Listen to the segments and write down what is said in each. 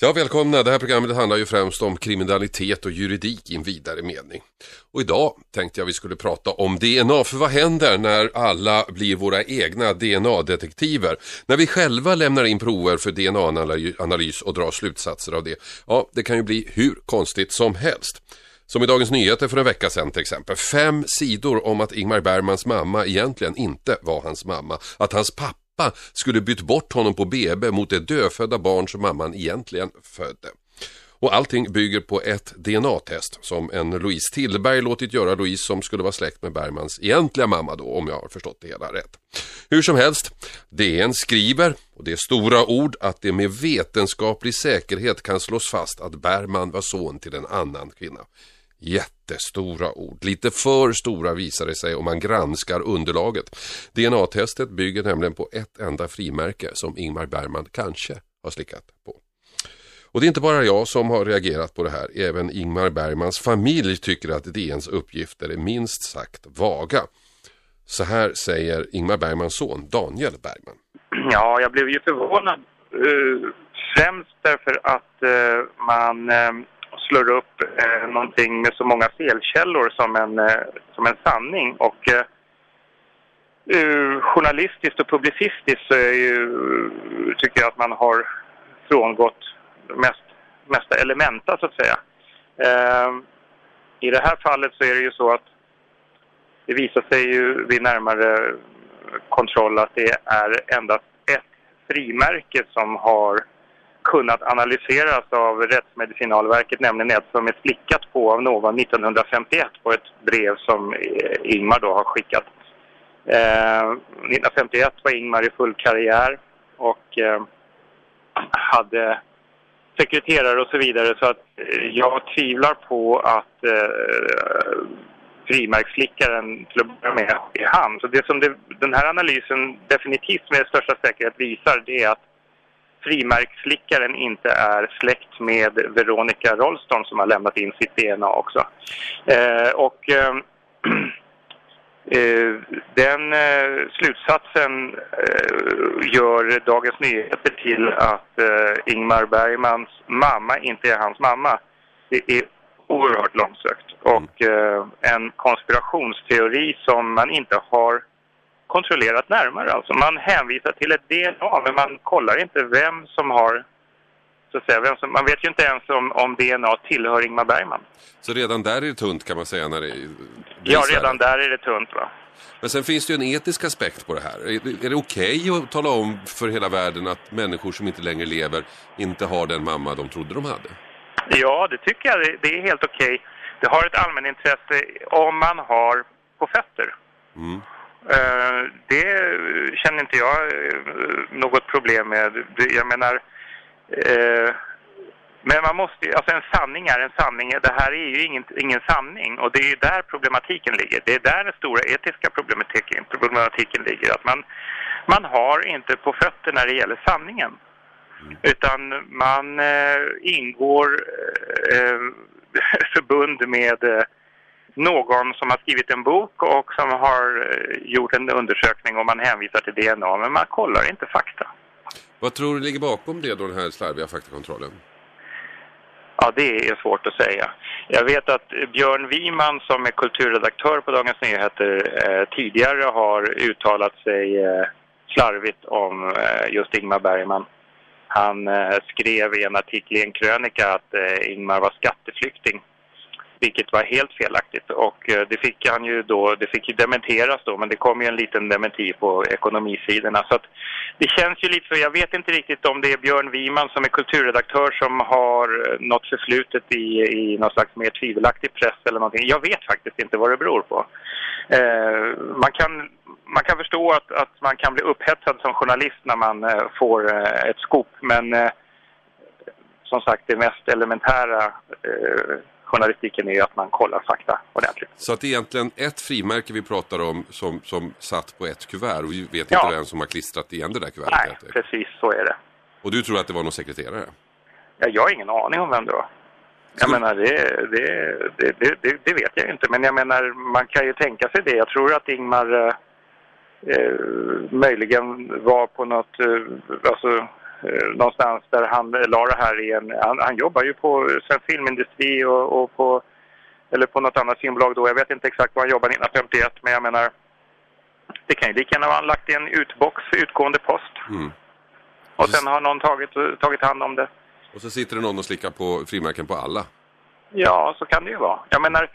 Ja, välkomna. Det här programmet handlar ju främst om kriminalitet och juridik i en vidare mening. Och idag tänkte jag vi skulle prata om DNA, för vad händer när alla blir våra egna DNA-detektiver? När vi själva lämnar in prover för DNA-analys och drar slutsatser av det. Ja, det kan ju bli hur konstigt som helst. Som i Dagens Nyheter för en vecka sedan till exempel. Fem sidor om att Ingmar Bergmans mamma egentligen inte var hans mamma. Att hans pappa pappa skulle bytt bort honom på BB mot det dödfödda barn som mamman egentligen födde. Och allting bygger på ett DNA-test som en Louise Tillberg låtit göra Louise som skulle vara släkt med Bergmans egentliga mamma då om jag har förstått det hela rätt. Hur som helst, DN skriver, och det är stora ord, att det med vetenskaplig säkerhet kan slås fast att Bergman var son till en annan kvinna. Jättestora ord, lite för stora visar det sig om man granskar underlaget. DNA-testet bygger nämligen på ett enda frimärke som Ingmar Bergman kanske har slickat på. Och det är inte bara jag som har reagerat på det här. Även Ingmar Bergmans familj tycker att DNs uppgifter är minst sagt vaga. Så här säger Ingmar Bergmans son Daniel Bergman. Ja, jag blev ju förvånad. Uh, främst därför att uh, man uh, slår upp eh, någonting med så många felkällor som en, eh, som en sanning. Och eh, journalistiskt och publicistiskt så är ju, tycker jag att man har frångått mest, mesta elementa så att säga. Eh, I det här fallet så är det ju så att det visar sig ju vid närmare kontroll att det är endast ett frimärke som har kunnat analyseras av Rättsmedicinalverket, nämligen ett som är slickat på av Nova 1951 på ett brev som eh, Ingmar då har skickat. Eh, 1951 var Ingmar i full karriär och eh, hade sekreterare och så vidare så att eh, jag tvivlar på att eh, frimärksflickaren till att börja med är han. Så det som det, den här analysen definitivt med största säkerhet visar det är att frimärksflickaren inte är släkt med Veronica Rollston som har lämnat in sitt DNA också. Eh, och eh, eh, den eh, slutsatsen eh, gör Dagens Nyheter till att eh, Ingmar Bergmans mamma inte är hans mamma. Det är oerhört långsökt och en konspirationsteori som man inte har kontrollerat närmare. Alltså man hänvisar till ett DNA men man kollar inte vem som har så att säga, vem som, man vet ju inte ens om, om DNA tillhör Ingmar Bergman. Så redan där är det tunt kan man säga när det Ja, redan där är det tunt va. Men sen finns det ju en etisk aspekt på det här. Är det, är det okej okay att tala om för hela världen att människor som inte längre lever inte har den mamma de trodde de hade? Ja, det tycker jag. Det är helt okej. Okay. Det har ett allmänintresse om man har på fötter. Mm. Eh, det känner inte jag eh, något problem med. Jag menar, eh, men man måste alltså en sanning är en sanning. Det här är ju ingen, ingen sanning och det är där problematiken ligger. Det är där den stora etiska problematiken, problematiken ligger. Att man, man har inte på fötter när det gäller sanningen. Mm. Utan man eh, ingår eh, förbund med någon som har skrivit en bok och som har eh, gjort en undersökning och man hänvisar till DNA men man kollar inte fakta. Vad tror du ligger bakom det då, den här slarviga faktakontrollen? Ja, det är svårt att säga. Jag vet att Björn Wiman som är kulturredaktör på Dagens Nyheter eh, tidigare har uttalat sig eh, slarvigt om eh, just Ingmar Bergman. Han eh, skrev i en artikel i en krönika att eh, Ingmar var skatteflykting vilket var helt felaktigt. Och eh, det fick han ju då, det fick ju dementeras då, men det kom ju en liten dementi på ekonomisidorna. Så att det känns ju lite så, jag vet inte riktigt om det är Björn Wiman som är kulturredaktör som har eh, något förflutet i, i någon slags mer tvivelaktig press eller någonting. Jag vet faktiskt inte vad det beror på. Eh, man, kan, man kan förstå att, att man kan bli upphetsad som journalist när man eh, får eh, ett skop, men eh, som sagt det mest elementära eh, journalistiken är ju att man kollar fakta ordentligt. Så att det är egentligen ett frimärke vi pratar om som, som satt på ett kuvert och vi vet ja. inte vem som har klistrat igen det där kuvertet? Nej, precis så är det. Och du tror att det var någon sekreterare? Ja, jag har ingen aning om vem det var. Jag menar, det, det, det, det, vet jag inte. Men jag menar, man kan ju tänka sig det. Jag tror att Ingmar eh, eh möjligen var på något, eh, alltså någonstans där han la det här i en... Han, han jobbar ju på Svensk Filmindustri och, och, på... Eller på något annat filmbolag då. Jag vet inte exakt var han jobbar 1951 men jag menar... Det kan ju lika gärna vara lagt i en utbox, utgående post. Mm. Och sen har någon tagit, tagit hand om det. Och så sitter det någon och slickar på frimärken på alla. Ja, så kan det ju vara. Jag menar, eh,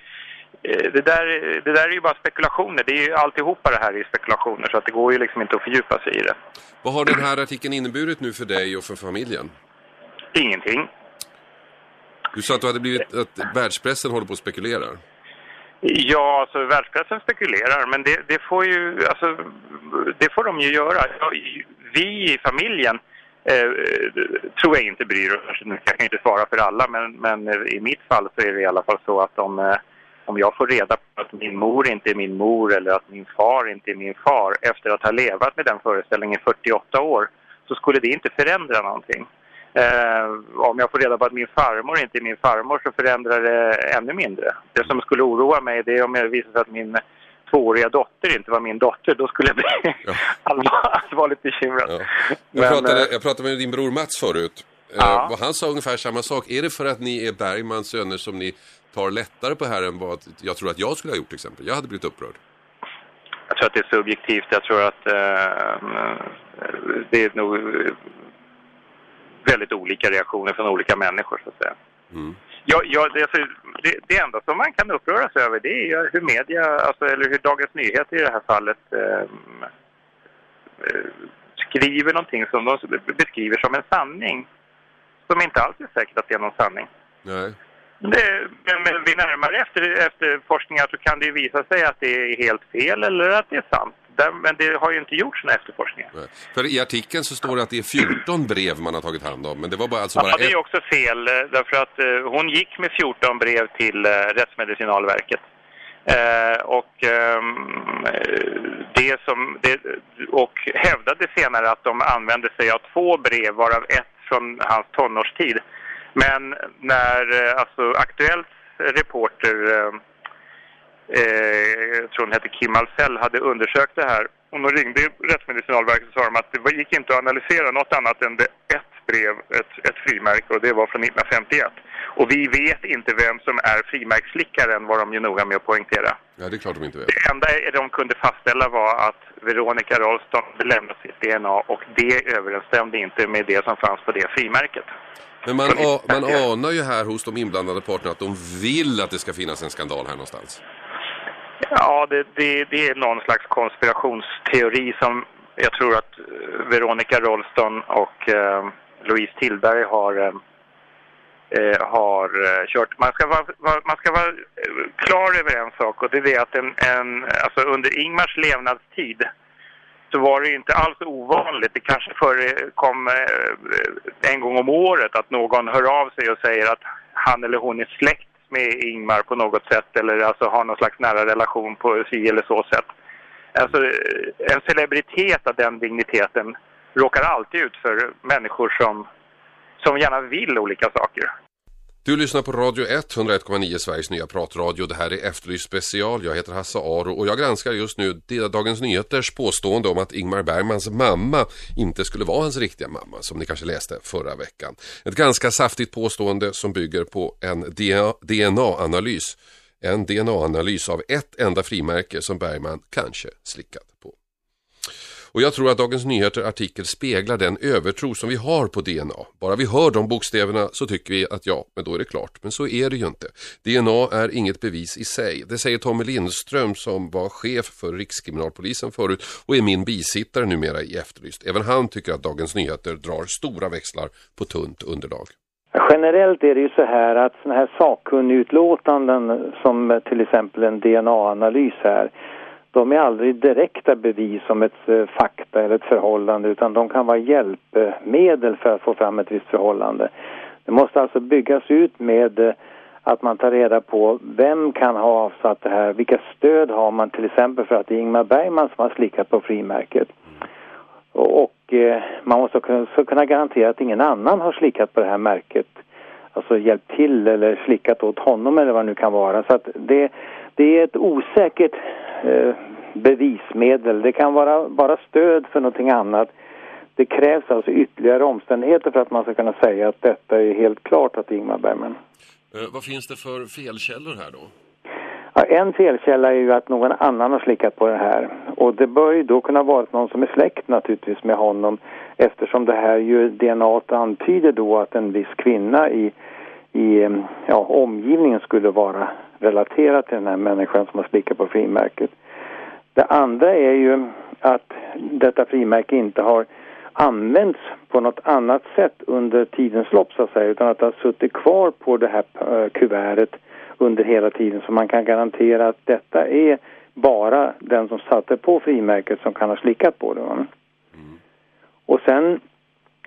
det där, det där är ju bara spekulationer. Det är ju alltihopa det här är spekulationer så att det går ju liksom inte att fördjupa sig i det. Vad har den här artikeln inneburit nu för dig och för familjen? Ingenting. Du sa att, du hade blivit, att världspressen håller på att spekulera. Ja, alltså världspressen spekulerar, men det, det, får ju, alltså, det får de ju göra. Vi i familjen eh, tror jag inte bryr oss. Jag kan inte svara för alla, men, men i mitt fall så är det i alla fall så att om, eh, om jag får reda på att min mor inte är min mor eller att min far inte är min far efter att ha levat med den föreställningen i 48 år så skulle det inte förändra någonting. Eh, om jag får reda på att min farmor inte är min farmor så förändrar det ännu mindre. Det som skulle oroa mig det är om det visar sig att min tvååriga dotter inte var min dotter. Då skulle jag bli ja. allvarligt bekymrad. Ja. Jag, Men, pratade, eh, jag pratade med din bror Mats förut. Eh, ja. Uh, han sa ungefär samma sak. Är det för att ni är Bergmans söner som ni tar lättare på här än vad jag tror att jag skulle ha gjort till exempel? Jag hade blivit upprörd. Jag tror att det är subjektivt. Jag tror att uh, det är nog väldigt olika reaktioner från olika människor så att säga. Mm. Ja, ja, det, alltså, det, det, enda som man kan uppröra sig över det är hur media, alltså, eller hur Dagens Nyheter i det här fallet eh, skriver någonting som de beskriver som en sanning. Som inte alls är säkert att det är någon sanning. Nej. Men vid närmare efter, efterforskningar så kan det ju visa sig att det är helt fel eller att det är sant men det har ju inte gjorts några efterforskningar. Nej. För i artikeln så står det att det är 14 brev man har tagit hand om. Men det var bara alltså bara Ja, det är också fel. Eh, därför att uh, hon gick med 14 brev till uh, Rättsmedicinalverket. Uh, och um, det som det, och hävdade senare att de använde sig av två brev varav ett från hans tonårstid. Men när alltså Aktuellt reporter eh, jag tror hon hette Kim Alsell, hade undersökt det här. Och de ringde Rättsmedicinalverket och sa de att det gick inte att analysera något annat än ett brev, ett, ett frimärke och det var från 1951. Och vi vet inte vem som är frimärkslickaren var de ju noga med att poängtera. Ja, det är klart de inte vet. Det enda de kunde fastställa var att Veronica Rolston lämnat sitt DNA och det överensstämde inte med det som fanns på det frimärket. Men man, man anar ju här hos de inblandade parterna att de vill att det ska finnas en skandal här någonstans. Ja, det, det, det, är någon slags konspirationsteori som jag tror att eh, Veronica Rolston och eh, Louise Tillberg har, eh, eh har eh, kört. Man ska, vara, man ska vara klar över en sak och det är det att en, en, alltså under Ingmars levnadstid så var det inte alls ovanligt. Det kanske förekom eh, en gång om året att någon hör av sig och säger att han eller hon är släkt med Ingmar på något sätt eller alltså har någon slags nära relation på si eller så sätt. Alltså en celebritet av den digniteten råkar alltid ut för människor som, som gärna vill olika saker. Du lyssnar på Radio 1, 101,9 Sveriges nya pratradio. Det här är Efterlyst special. Jag heter Hasse Aro och jag granskar just nu Dagens Nyheters påstående om att Ingmar Bergmans mamma inte skulle vara hans riktiga mamma, som ni kanske läste förra veckan. Ett ganska saftigt påstående som bygger på en DNA-analys. En DNA-analys av ett enda frimärke som Bergman kanske slickat på. Och jag tror att Dagens Nyheter artikel speglar den övertro som vi har på DNA. Bara vi hör de bokstäverna så tycker vi att ja, men då är det klart. Men så är det ju inte. DNA är inget bevis i sig. Det säger Tommy Lindström som var chef för Rikskriminalpolisen förut och är min bisittare numera i Efterlyst. Även han tycker att Dagens Nyheter drar stora växlar på tunt underlag. Generellt är det ju så här att sådana här sakkunnigutlåtanden som till exempel en DNA-analys här de är aldrig direkta bevis om ett eh, fakta eller ett förhållande utan de kan vara hjälpmedel för att få fram ett visst förhållande. Det måste alltså byggas ut med eh, att man tar reda på vem kan ha avsatt det här, vilka stöd har man till exempel för att det är Ingmar Bergman som har slickat på frimärket. Och, eh, man måste kunna, kunna garantera att ingen annan har slickat på det här märket. Alltså hjälpt till eller slickat åt honom eller vad det nu kan vara. Så att det, det är ett osäkert eh, bevismedel. Det kan vara bara stöd för någonting annat. det krävs alltså ytterligare omständigheter för att man ska kunna säga att detta är helt klart att Ingmar Bergman. Eh, vad finns det för felkällor här då? Ja, en felkälla är ju att någon annan har slickat på det här. Och det bör ju då kunna vara någon som är släkt naturligtvis med honom eftersom det här ju DNA antyder då att en viss kvinna i, i ja, omgivningen skulle vara relaterad till den här människan som har slickat på frimärket. Det andra är ju att detta frimärke inte har använts på något annat sätt under tidens lopp så att säga utan att det har suttit kvar på det här eh, kuvertet under hela tiden så man kan garantera att detta är bara den som satte på frimärket som kan ha slickat på det. Mm. Och sen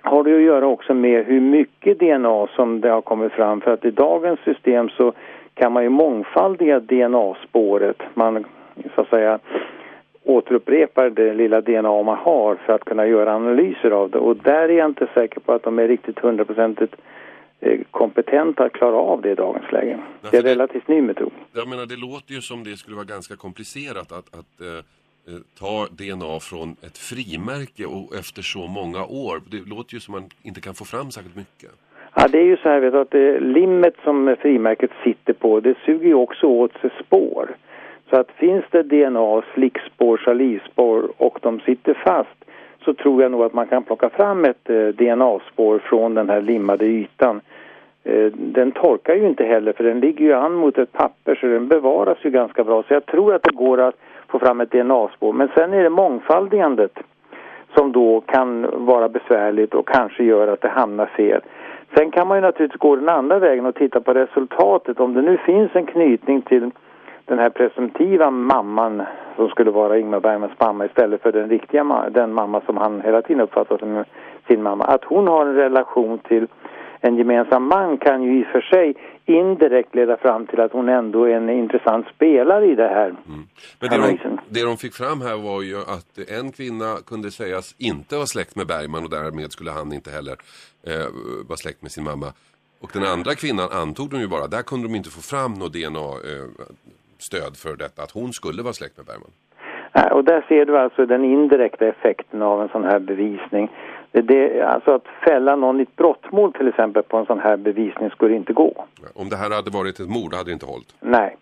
har det att göra också med hur mycket DNA som det har kommit fram för att i dagens system så kan man ju mångfaldiga DNA-spåret. Man så att säga återupprepar det lilla DNA man har för att kunna göra analyser av det och där är jag inte säker på att de är riktigt hundraprocentigt eh, kompetenta att klara av det i dagens läge. Därför det är en relativt ny metod. Jag menar, det låter ju som det skulle vara ganska komplicerat att, att eh, eh ta DNA från ett frimärke och efter så många år. Det låter ju som man inte kan få fram särskilt mycket. Ja, det är ju så här vet du, att limmet som frimärket sitter på, det suger ju också åt sig spår. Så att finns det DNA, slickspår, salivspår och de sitter fast så tror jag nog att man kan plocka fram ett eh, DNA-spår från den här limmade ytan. Eh, den torkar ju inte heller för den ligger ju an mot ett papper så den bevaras ju ganska bra. Så jag tror att det går att få fram ett DNA-spår. Men sen är det mångfaldigandet som då kan vara besvärligt och kanske gör att det hamnar fel. Sen kan man ju naturligtvis gå den andra vägen och titta på resultatet. Om det nu finns en knytning till den här presumtiva mamman som skulle vara Ingmar Bergmans mamma istället för den riktiga den mamma som han hela tiden uppfattar som sin mamma. Att hon har en relation till en gemensam man kan ju i och för sig indirekt leda fram till att hon ändå är en intressant spelare i det här. Mm. Men det de, det de fick fram här var ju att en kvinna kunde sägas inte vara släkt med Bergman och därmed skulle han inte heller eh, vara släkt med sin mamma. Och den andra kvinnan antog de ju bara, där kunde de inte få fram något DNA eh, stöd för detta, att hon skulle vara släkt med Bergman. Och där ser du alltså den indirekta effekten av en sån här bevisning. Det, alltså att fälla någon i ett brottmål till exempel på en sån här bevisning skulle inte gå. Om det här hade varit ett mord hade det inte hållit? Nej.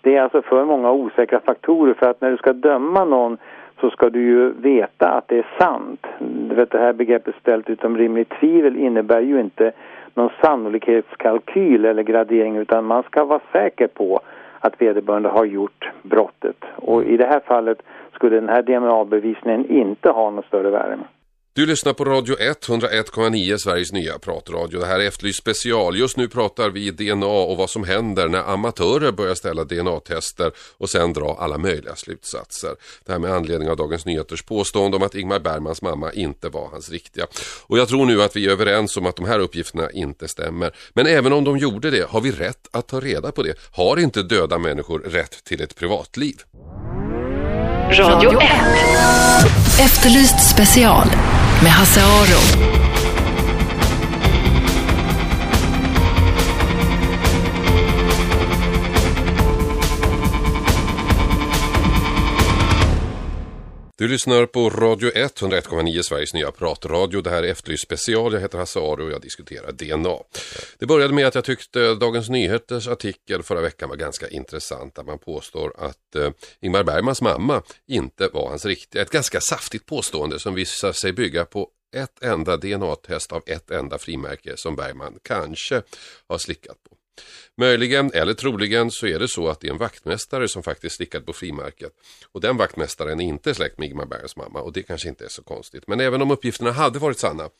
Det är alltså för många osäkra faktorer för att när du ska döma någon så ska du ju veta att det är sant. Du vet, det här begreppet ställt utom rimligt tvivel innebär ju inte någon sannolikhetskalkyl eller gradering utan man ska vara säker på att vederbörande har gjort brottet. Och i det här fallet skulle den här DNA-bevisningen inte ha något större värde. Du lyssnar på Radio 1, 101,9 Sveriges nya pratradio. Det här är Efterlyst special. Just nu pratar vi DNA och vad som händer när amatörer börjar ställa DNA-tester och sen dra alla möjliga slutsatser. Det här med anledning av Dagens Nyheters påstående om att Ingmar Bergmans mamma inte var hans riktiga. Och jag tror nu att vi är överens om att de här uppgifterna inte stämmer. Men även om de gjorde det, har vi rätt att ta reda på det? Har inte döda människor rätt till ett privatliv? Radio 1. Efterlyst special med Hasse Aro. Du lyssnar på Radio 1, 101,9 Sveriges nya pratradio. Det här är Efterlyst special. Jag heter Hasse Aro och jag diskuterar DNA. Det började med att jag tyckte Dagens Nyheters artikel förra veckan var ganska intressant. Där man påstår att eh, Ingmar Bergmans mamma inte var hans riktiga. Ett ganska saftigt påstående som visar sig bygga på ett enda DNA-test av ett enda frimärke som Bergman kanske har slickat på. Möjligen, eller troligen, så är det så att det är en vaktmästare som faktiskt slickat på frimärket. Och den vaktmästaren är inte släkt med Ingmar Bergs mamma och det kanske inte är så konstigt. Men även om uppgifterna hade varit sanna,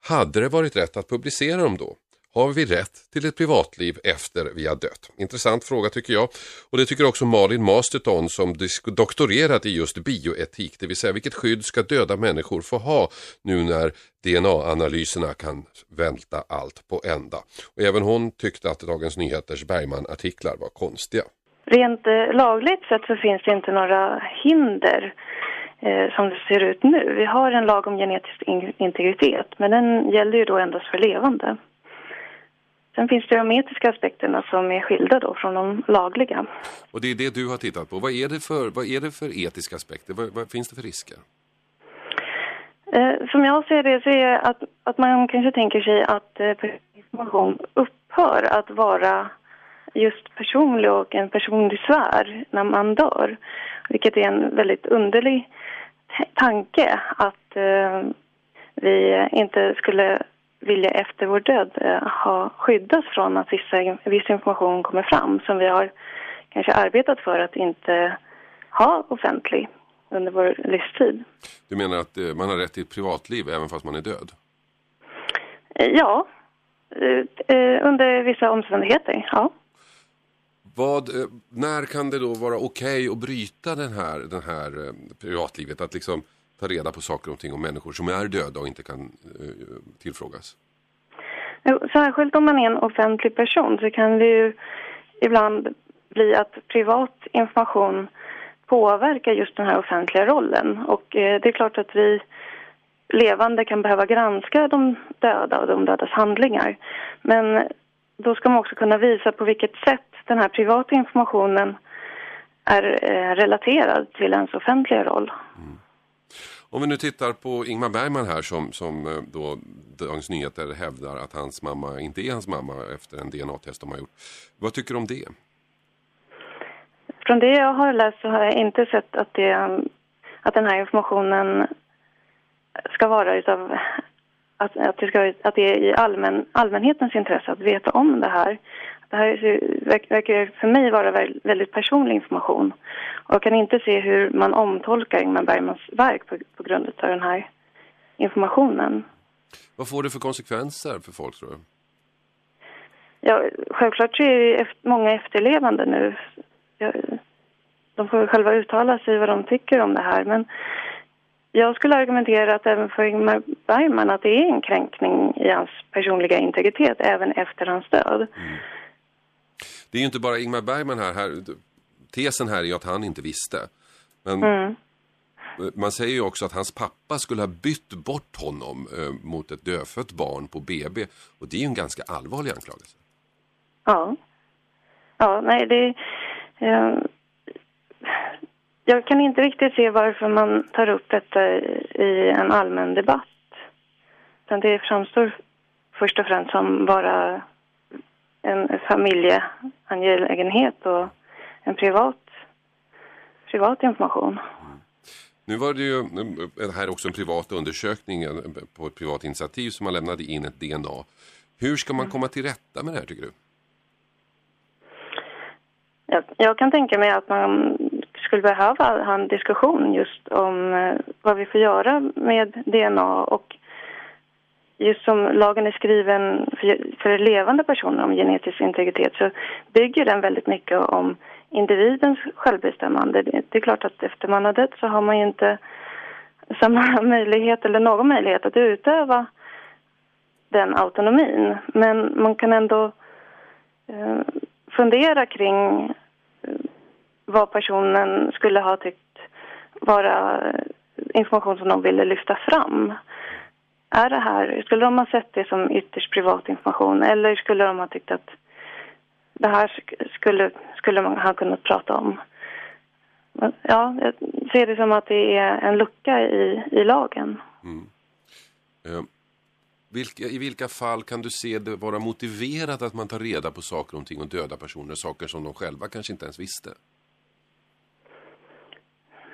hade det varit rätt att publicera dem då? Har vi rätt till ett privatliv efter vi har dött? Intressant fråga tycker jag. Och det tycker också Malin Masterton som doktorerat i just bioetik. Det vill säga vilket skydd ska döda människor få ha nu när DNA-analyserna kan välta allt på ända. Och även hon tyckte att Dagens Nyheters Bergman-artiklar var konstiga. Rent eh, lagligt sett så finns det inte några hinder eh, som det ser ut nu. Vi har en lag om genetisk integritet men den gäller ju då endast för levande. Sen finns det de etiska aspekterna som är skilda då från de lagliga. Och det är det du har tittat på. Vad är det för, vad är det för etiska aspekter? Vad, vad finns det för risker? Eh, som jag ser det så är det att, att man kanske tänker sig att eh, information upphör att vara just personlig och en personlig sfär när man dör. Vilket är en väldigt underlig tanke att eh, vi inte skulle vilja efter vår död eh, ha skyddas från att vissa, viss information kommer fram som vi har kanske arbetat för att inte ha offentlig under vår livstid. Du menar att eh, man har rätt till ett privatliv även fast man är död? Eh, ja, under vissa omständigheter, ja. Vad, när kan det då vara okej att bryta den här, den här privatlivet? Att liksom ta reda på saker och ting om människor som är döda och inte kan eh, tillfrågas? Jo, Särskilt om man är en offentlig person så kan det ju ibland bli att privat information påverkar just den här offentliga rollen. Och eh, det är klart att vi levande kan behöva granska de döda och de dödas handlingar. Men då ska man också kunna visa på vilket sätt den här privata informationen är eh, relaterad till ens offentliga roll. Om vi nu tittar på Ingmar Bergman här som, som eh, då Dagens Nyheter hävdar att hans mamma inte är hans mamma efter en DNA-test de har gjort. Vad tycker du om det? Från det jag har läst så har jag inte sett att, det, um, att den här informationen ska vara utav att, att, det, ska, att det är i allmän, allmänhetens intresse att veta om det här. Det här är- verk- verkar för mig vara vä- väldigt personlig information. Och jag kan inte se hur man omtolkar Ingmar Bergmans verk på, på grund av den här informationen. Vad får det för konsekvenser för folk tror du? Ja, självklart så är det många efterlevande nu. De får själva uttala sig vad de tycker om det här. Men jag skulle argumentera att även för Ingmar Bergman att det är en kränkning i hans personliga integritet även efter hans död. Det är ju inte bara Ingmar Bergman här. här tesen här är ju att han inte visste. Men Mm. man säger ju också att hans pappa skulle ha bytt bort honom eh, mot ett dödfött barn på BB. Och det är ju en ganska allvarlig anklagelse. Ja. Ja, nej det... Eh, jag kan inte riktigt se varför man tar upp detta i, en allmän debatt. Utan det framstår först och främst som bara en familjeangelägenhet och en privat, privat information. Nu var det ju eh, här också en privat undersökning eh, på ett privat initiativ som man lämnade in ett DNA. Hur ska man komma till rätta med det här tycker du? Jag, jag kan tänka mig att man skulle behöva ha en diskussion just om eh, vad vi får göra med DNA och just som lagen är skriven för, för levande personer om genetisk integritet så bygger den väldigt mycket om individens självbestämmande. Det, det är klart att efter man har dött så har man ju inte samma möjlighet eller någon möjlighet att utöva den autonomin. Men man kan ändå eh, fundera kring eh, vad personen skulle ha tyckt vara information som de ville lyfta fram. Är det här, skulle de ha sett det som ytterst privat information eller skulle de ha tyckt att det här sk- skulle, skulle man ha kunnat prata om? Ja, jag ser det som att det är en lucka i, i lagen. Eh, vilka, I vilka fall kan du se det vara motiverat att man tar reda på saker och ting och döda personer, saker som de själva kanske inte ens visste?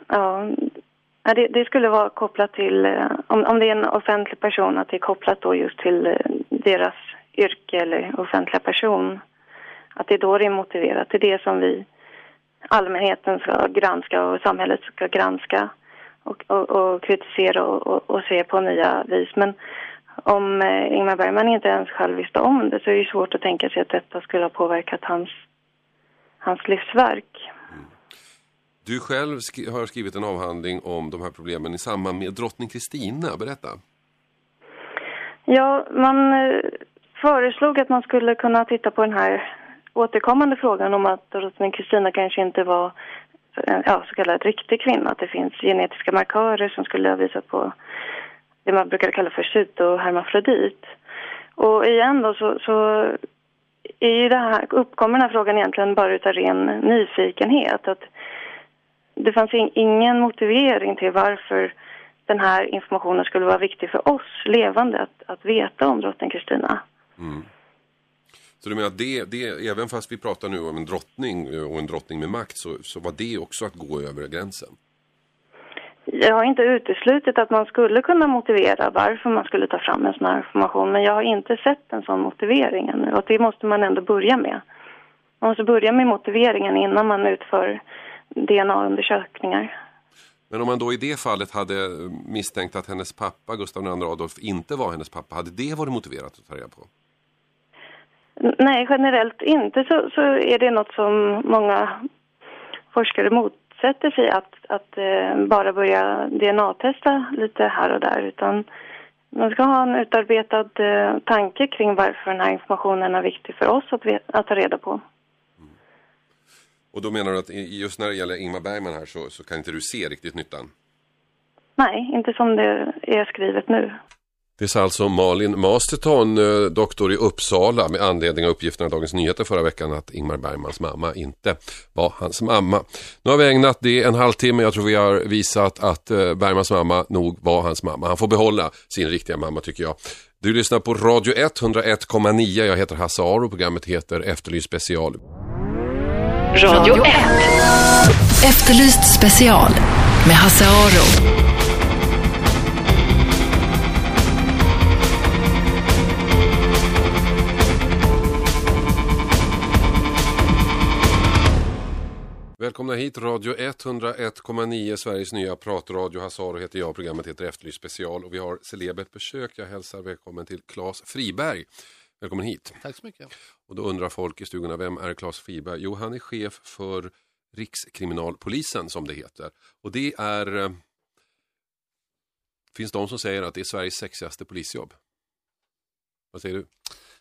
Ja, ja, det, det skulle vara kopplat till, eh, om, om det är en offentlig person, att det är kopplat då just till eh, deras yrke eller offentliga person. Att det är då det är motiverat. Det är det som vi, allmänheten ska granska och samhället ska granska och, och, och kritisera och, och, och se på nya vis. Men om eh, Ingmar Bergman inte ens själv visste om det så är det svårt att tänka sig att detta skulle ha påverkat hans, hans livsverk. Du själv skri- har skrivit en avhandling om de här problemen i samband med drottning Kristina. Berätta. Ja, man eh, föreslog att man skulle kunna titta på den här återkommande frågan om att drottning Kristina kanske inte var en ja, så kallad riktig kvinna. Att det finns genetiska markörer som skulle ha visat på det man brukar kalla för cytohermafrodit. Och igen då så, så är ju det här, uppkommer den här frågan egentligen bara utav ren nyfikenhet. Att det fanns in, ingen motivering till varför den här informationen skulle vara viktig för oss levande att, att veta om drottning Kristina. Mm. Så du menar att det, det, även fast vi pratar nu om en drottning och en drottning med makt så, så var det också att gå över gränsen? Jag har inte uteslutit att man skulle kunna motivera varför man skulle ta fram en sån här information men jag har inte sett en sån motivering ännu och det måste man ändå börja med. Man måste börja med motiveringen innan man utför DNA-undersökningar. Men om man då i det fallet hade misstänkt att hennes pappa, Gustav II Adolf, inte var hennes pappa, hade det varit motiverat att ta reda på? Nej, generellt inte så, så är det något som många forskare motsätter sig att, att eh, bara börja DNA-testa lite här och där utan man ska ha en utarbetad eh, tanke kring varför den här informationen är viktig för oss att, att ta reda på. Och då menar du att just när det gäller Ingmar Bergman här så, så kan inte du se riktigt nyttan? Nej, inte som det är skrivet nu. Det sa alltså Malin Masterton, eh, doktor i Uppsala med anledning av uppgifterna i Dagens Nyheter förra veckan att Ingmar Bergmans mamma inte var hans mamma. Nu har vi ägnat det en halvtimme, jag tror vi har visat att eh, Bergmans mamma nog var hans mamma. Han får behålla sin riktiga mamma tycker jag. Du lyssnar på Radio 101,9, jag heter Hasse Aro, programmet heter Efterlyst special. Radio 1. Efterlyst special med Hasse Aro. Välkomna hit, Radio 101,9, Sveriges nya pratradio. Hasse Aro heter jag, programmet heter Efterlyst special och vi har celebert besök. Jag hälsar välkommen till Claes Friberg. Välkommen hit. Tack så mycket. Och då undrar folk i stugorna, vem är Claes Friberg? Jo, han är chef för Rikskriminalpolisen som det heter. Och det är... Eh, finns de som säger att det är Sveriges sexigaste polisjobb. Vad säger du?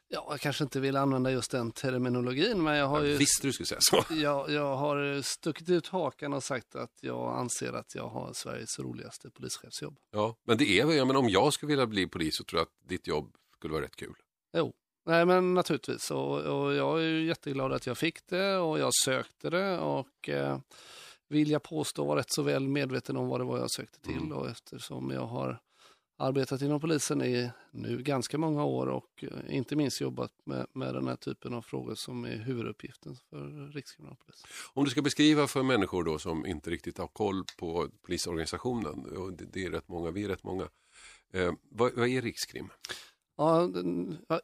Ja, jag kanske inte vill använda just den terminologin, men jag har ju... Visst du skulle säga så. Jag, jag har stuckit ut hakan och sagt att jag anser att jag har Sveriges roligaste polischefsjobb. Ja, men det är väl, ja, men om jag skulle vilja bli polis så tror jag att ditt jobb skulle vara rätt kul. Jo, Nej men naturligtvis och, och jag är jätteglad att jag fick det och jag sökte det och eh, vill jag påstå var rätt så väl medveten om vad det var jag sökte till mm. och eftersom jag har arbetat inom polisen i nu ganska många år och eh, inte minst jobbat med, med den här typen av frågor som är huvuduppgiften för Rikskriminalpolisen. Om du ska beskriva för människor då som inte riktigt har koll på polisorganisationen, och det, det är rätt många, vi är rätt många, eh, vad, vad är Rikskrim? Ja,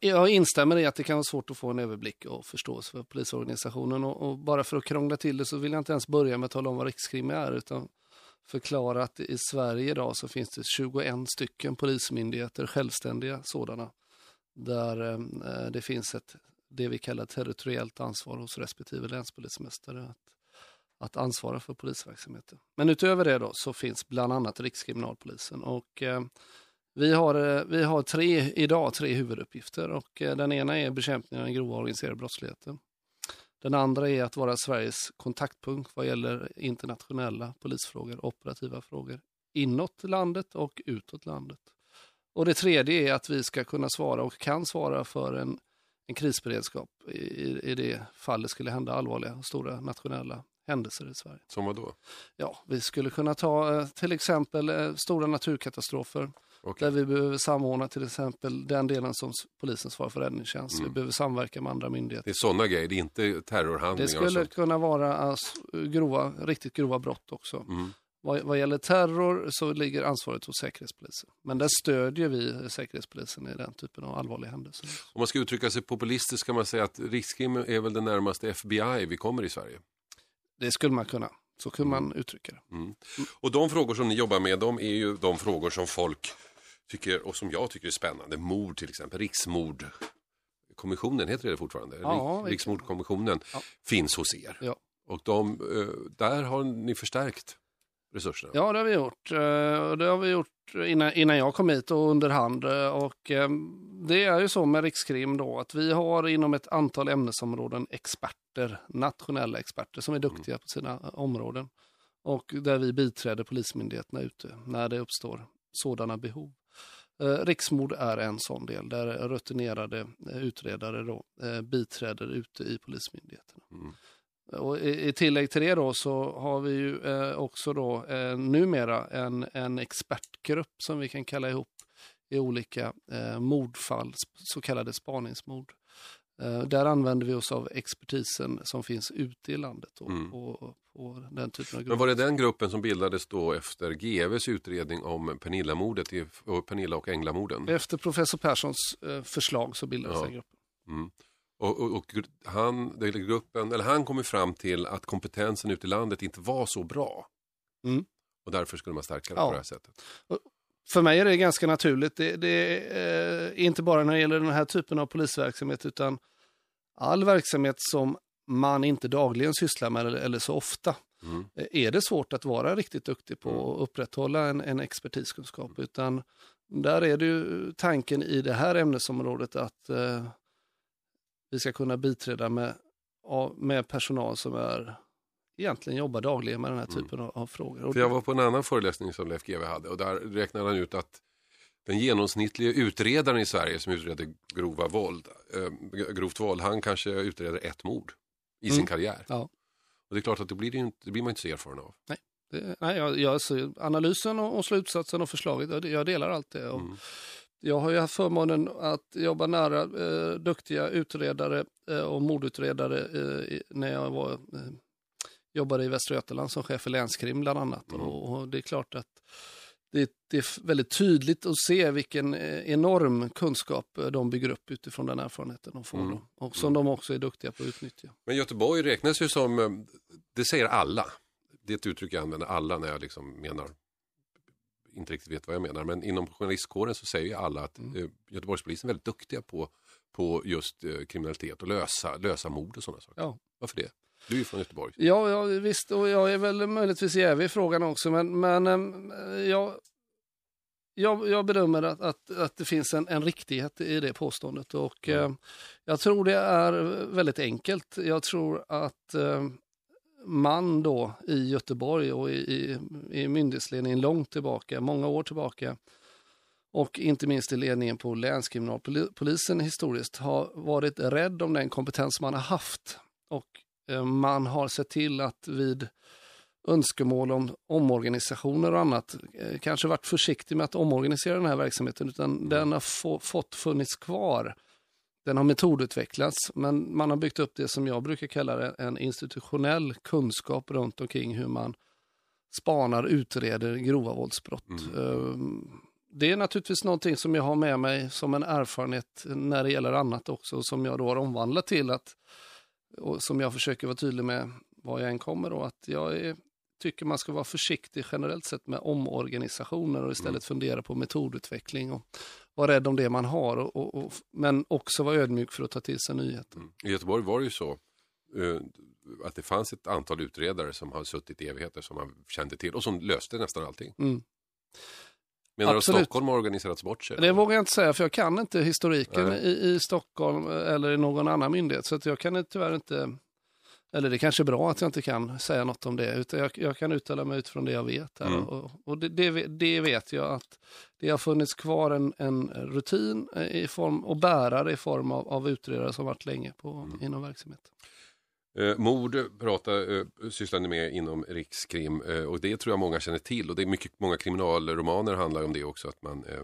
jag instämmer i att det kan vara svårt att få en överblick och förståelse för polisorganisationen och, och, bara för att krångla till det så vill jag inte ens börja med att tala om vad Rikskrim är utan förklara att i Sverige idag så finns det 21 stycken polismyndigheter, självständiga sådana, där ehm, eh, det finns ett det vi kallar territoriellt ansvar hos respektive länspolismästare att, att ansvara för polisverksamheten. Men utöver det då så finns bland annat Rikskriminalpolisen och eh, vi har, eh, vi har tre, idag tre huvuduppgifter och eh, den ena är bekämpningen av den grova organiserade brottsligheten. Den andra är att vara Sveriges kontaktpunkt vad gäller internationella polisfrågor, operativa frågor inåt landet och utåt landet. Och det tredje är att vi ska kunna svara och kan svara för en, en krisberedskap i, i det fall det skulle hända allvarliga och stora nationella händelser i Sverige. Som vad då? Ja, vi skulle kunna ta eh, till exempel stora naturkatastrofer, Okay. Där vi behöver samordna till exempel den delen som polisen svarar för räddningstjänst. Mm. Vi behöver samverka med andra myndigheter. Det är sådana grejer, det är inte terrorhandlingar? Det skulle kunna vara alltså, grova, riktigt grova brott också. Mm. Vad, vad, gäller terror så ligger ansvaret hos Säkerhetspolisen. Men där stödjer vi Säkerhetspolisen i den typen av allvarliga händelser. Om man ska uttrycka sig populistiskt kan man säga att Rikskrim är väl det närmaste FBI vi kommer i Sverige? Det skulle man kunna. Så kan mm. man uttrycka det. Mm. Och de frågor som ni jobbar med, de är ju de frågor som folk tycker, och som jag tycker är spännande, mord till exempel, riksmordkommissionen, heter det fortfarande? Ja, Riksmordkommissionen ja. finns hos er. Ja. Och de, eh, där har ni förstärkt resurserna? Ja, det har vi gjort. Eh, det har vi gjort innan, innan jag kom hit och under hand. Eh, och det är ju så med Rikskrim då att vi har inom ett antal ämnesområden experter, nationella experter som är duktiga mm. på sina områden. Och där vi biträder polismyndigheterna ute när det uppstår sådana behov. Eh, riksmord är en sån del där rutinerade eh, utredare då, eh, biträder ute i polismyndigheterna. Mm. Och i, tillägg till det då så har vi ju också då eh, numera en, en expertgrupp som vi kan kalla ihop i olika mordfall, så kallade spaningsmord. Eh, där använder vi oss av expertisen som finns ute i landet och, Mm. på, på den typen av Men grupper. var det den gruppen som bildades då efter GVs utredning om Pernilla-mordet och Pernilla och Änglamorden? Efter professor Perssons eh, förslag så bildades Ja. den gruppen. Mm. Och, och, och han, gruppen, eller han kom ju fram till att kompetensen ute i landet inte var så bra. Mm. Och därför skulle man stärka det Ja. på det här sättet. För mig är det ganska naturligt. Det, det är eh, inte bara när det gäller den här typen av polisverksamhet utan all verksamhet som man inte dagligen sysslar med eller, eller så ofta. Mm. Eh, Är det svårt att vara riktigt duktig på att upprätthålla en, en expertiskunskap utan där är det ju tanken i det här ämnesområdet att eh, vi ska kunna biträda med, med personal som är egentligen jobbar dagligen med den här typen av, av frågor. Mm. För jag var på en annan föreläsning som Leif GW hade och där räknade han ut att den genomsnittliga utredaren i Sverige som utreder grova våld, eh, grovt våld, han kanske utreder ett mord i sin Mm. karriär. Ja. Och det är klart att det blir, det inte, det blir man inte så erfaren av. Det, nej, jag, jag, analysen och, och slutsatsen och förslaget, jag, jag delar allt det. Och Mm. Jag har ju haft förmånen att jobba nära eh, duktiga utredare eh, och mordutredare eh, i- när jag var, eh, jobbade i Västra Götaland som chef för länskrim bland annat. Mm. Och, och det är klart att det, det är väldigt tydligt att se vilken eh, enorm kunskap eh, de bygger upp utifrån den erfarenheten de får. Mm. Då, och som de också är duktiga på att utnyttja. Men Göteborg räknas ju som, eh, det säger alla, det är ett uttryck jag använder alla när jag liksom menar, inte riktigt vet vad jag menar, men inom journalistkåren så säger ju alla att Mm. Göteborgspolisen är väldigt duktiga på, på just kriminalitet och lösa, lösa mord och sådana saker. Ja. Varför det? Du är ju från Göteborg. Ja, ja, visst, och jag är väl möjligtvis jävig i frågan också, men, men ehm, jag, jag, jag bedömer att, att, att det finns en, en riktighet i det påståendet och eh, jag tror det är väldigt enkelt. Jag tror att eh, man då i Göteborg och i, i, i myndighetsledningen långt tillbaka, många år tillbaka, och inte minst i ledningen på länskriminalpolisen historiskt har varit rädd om den kompetens man har haft. Och man har sett till att vid önskemål om omorganisationer och annat, eh, kanske varit försiktig med att omorganisera den här verksamheten, utan den har få, fått funnits kvar. Den har metodutvecklats, men man har byggt upp det som jag brukar kalla en institutionell kunskap runt omkring hur man spanar, utreder grova våldsbrott. Ehm, Det är naturligtvis någonting som jag har med mig som en erfarenhet när det gäller annat också, som jag då har omvandlat till att, och som jag försöker vara tydlig med var jag än kommer då, att jag är, tycker man ska vara försiktig generellt sett med omorganisationer och istället fundera på metodutveckling och vara rädd om det man har, och, och, och, men också vara ödmjuk för att ta till sig nyheter. Mm. I Göteborg var det ju så eh, att det fanns ett antal utredare som har suttit i evigheter som man kände till och som löste nästan allting. Mm. Menar du att Absolut. Stockholm har organiserats bort sig? Det vågar jag inte säga för jag kan inte historiken i, i Stockholm eller i någon annan myndighet. Så att jag kan tyvärr inte, eller det kanske är bra att jag inte kan säga något om det. Utan jag, jag kan uttala mig utifrån det jag vet. Mm. Och, och det, det, det vet jag att det har funnits kvar en, en rutin i form, och bärare i form av, av utredare som varit länge på, Mm. inom verksamheten. Eh, mord pratar, eh, sysslar ni med inom Rikskrim eh, och det tror jag många känner till och det är mycket, många kriminalromaner handlar om det också att man eh,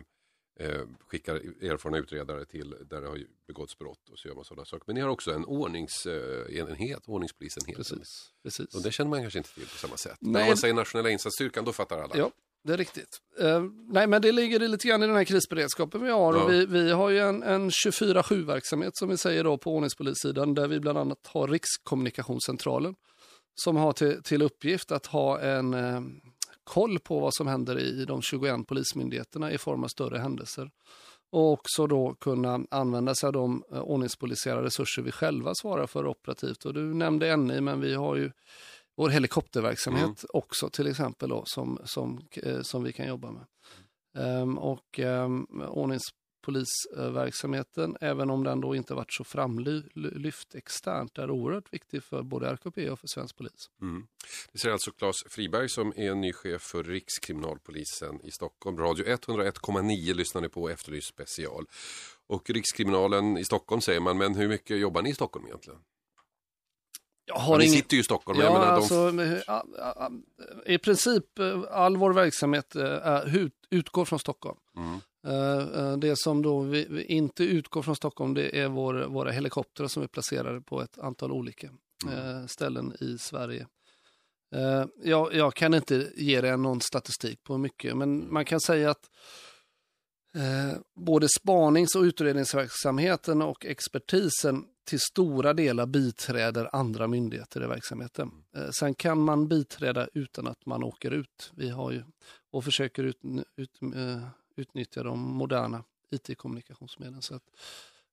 eh, skickar erfarna utredare till där det har begåtts brott och så gör man sådana saker. Men ni har också en ordningsenhet, ordningspolisenhet. Precis. Precis. Och det känner man kanske inte till på samma sätt. Nej. När man säger nationella insatsstyrkan då fattar alla. Ja, det är riktigt. Eh, nej, men det ligger lite grann i den här krisberedskapen vi har. Ja. Och vi, vi har ju en, en 24-7-verksamhet som vi säger då på ordningspolissidan där vi bland annat har Rikskommunikationscentralen som har till, till uppgift att ha en eh, koll på vad som händer i de 21 polismyndigheterna i form av större händelser. Och också då kunna använda sig av de eh, ordningspolisiära resurser vi själva svarar för operativt. Och du nämnde NI, men vi har ju vår helikopterverksamhet också till exempel då, som, som, eh, som vi kan jobba med. Ehm, och um, ordningspolisverksamheten, även om den då inte varit så framlyft externt, är oerhört viktig för både RKP och för svensk polis. Mm. Det säger alltså Claes Friberg som är ny chef för Rikskriminalpolisen i Stockholm. Radio 101,9 lyssnar ni på Efterlyst special. Och Rikskriminalen i Stockholm säger man, men hur mycket jobbar ni i Stockholm egentligen? Jag har Ni sitter ju i Stockholm. Ja, jag menar, de... alltså, a- I princip eh, all vår verksamhet eh, utgår från Stockholm. Mm. Eh, Det som då vi, inte utgår från Stockholm det är vår, våra helikoptrar som är placerade på ett antal olika eh, ställen i Sverige. Jag, jag kan inte ge dig någon statistik på mycket, men man kan säga att eh, både spanings och utredningsverksamheten och expertisen till stora delar biträder andra myndigheter i verksamheten. Eh, sen kan man biträda utan att man åker ut. Vi har ju och försöker ut, ut, eh, utnyttja de moderna IT-kommunikationsmedlen. Så att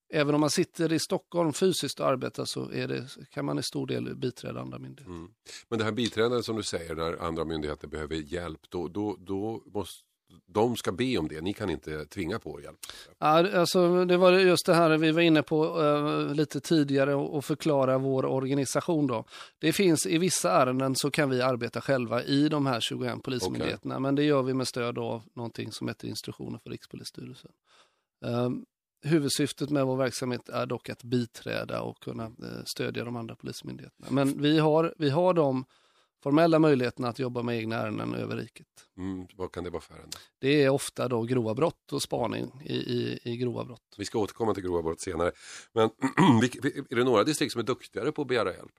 även om man sitter i Stockholm fysiskt och arbetar så är det, kan man i stor del biträda andra myndigheter. Mm. Men det här biträdandet som du säger när andra myndigheter behöver hjälp, då, då, då måste de ska be om det. Ni kan inte tvinga på hjälp. Ja, alltså, det var just det här vi var inne på eh, lite tidigare och, förklara vår organisation. Då. Det finns i vissa ärenden så kan vi arbeta själva i de här 21 polismyndigheterna, men det gör vi med stöd av någonting som heter instruktioner för Rikspolisstyrelsen. Eh, huvudsyftet med vår verksamhet är dock att biträda och kunna eh, stödja de andra polismyndigheterna. Men vi har, vi har de formella möjligheterna att jobba med egna ärenden över riket. Mm. Vad kan det vara för ärende? Det är ofta då grova brott och spaning i, i, i grova brott. Vi ska återkomma till grova brott senare. Men är det några distrikt som är duktigare på att begära hjälp?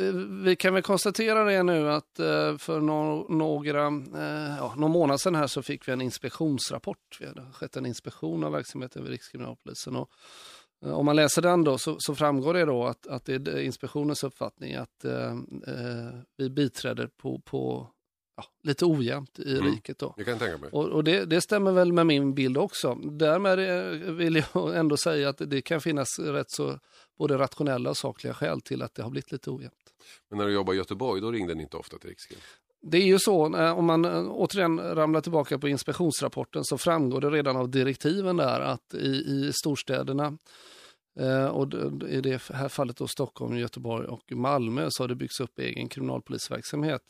Eh, Vi kan väl konstatera det nu att eh, för no några, eh, ja, någon månad sedan här så fick vi en inspektionsrapport. Vi hade skett en inspektion av verksamheten vid Rikskriminalpolisen. Och, om man läser den då så, så framgår det då att, att det är inspektionens uppfattning att eh, eh, vi biträder på, på ja, lite ojämnt i Mm. riket. Då. Det kan jag tänka mig. Och, och det, det stämmer väl med min bild också. Därmed eh, vill jag ändå säga att det kan finnas rätt så både rationella och sakliga skäl till att det har blivit lite ojämnt. Men när du jobbade i Göteborg, då ringde ni inte ofta till Rikskrim? Det är ju så, eh, om man eh, återigen ramlar tillbaka på inspektionsrapporten så framgår det redan av direktiven där att i, i storstäderna eh, och i det här fallet då Stockholm, Göteborg och Malmö så har det byggts upp egen kriminalpolisverksamhet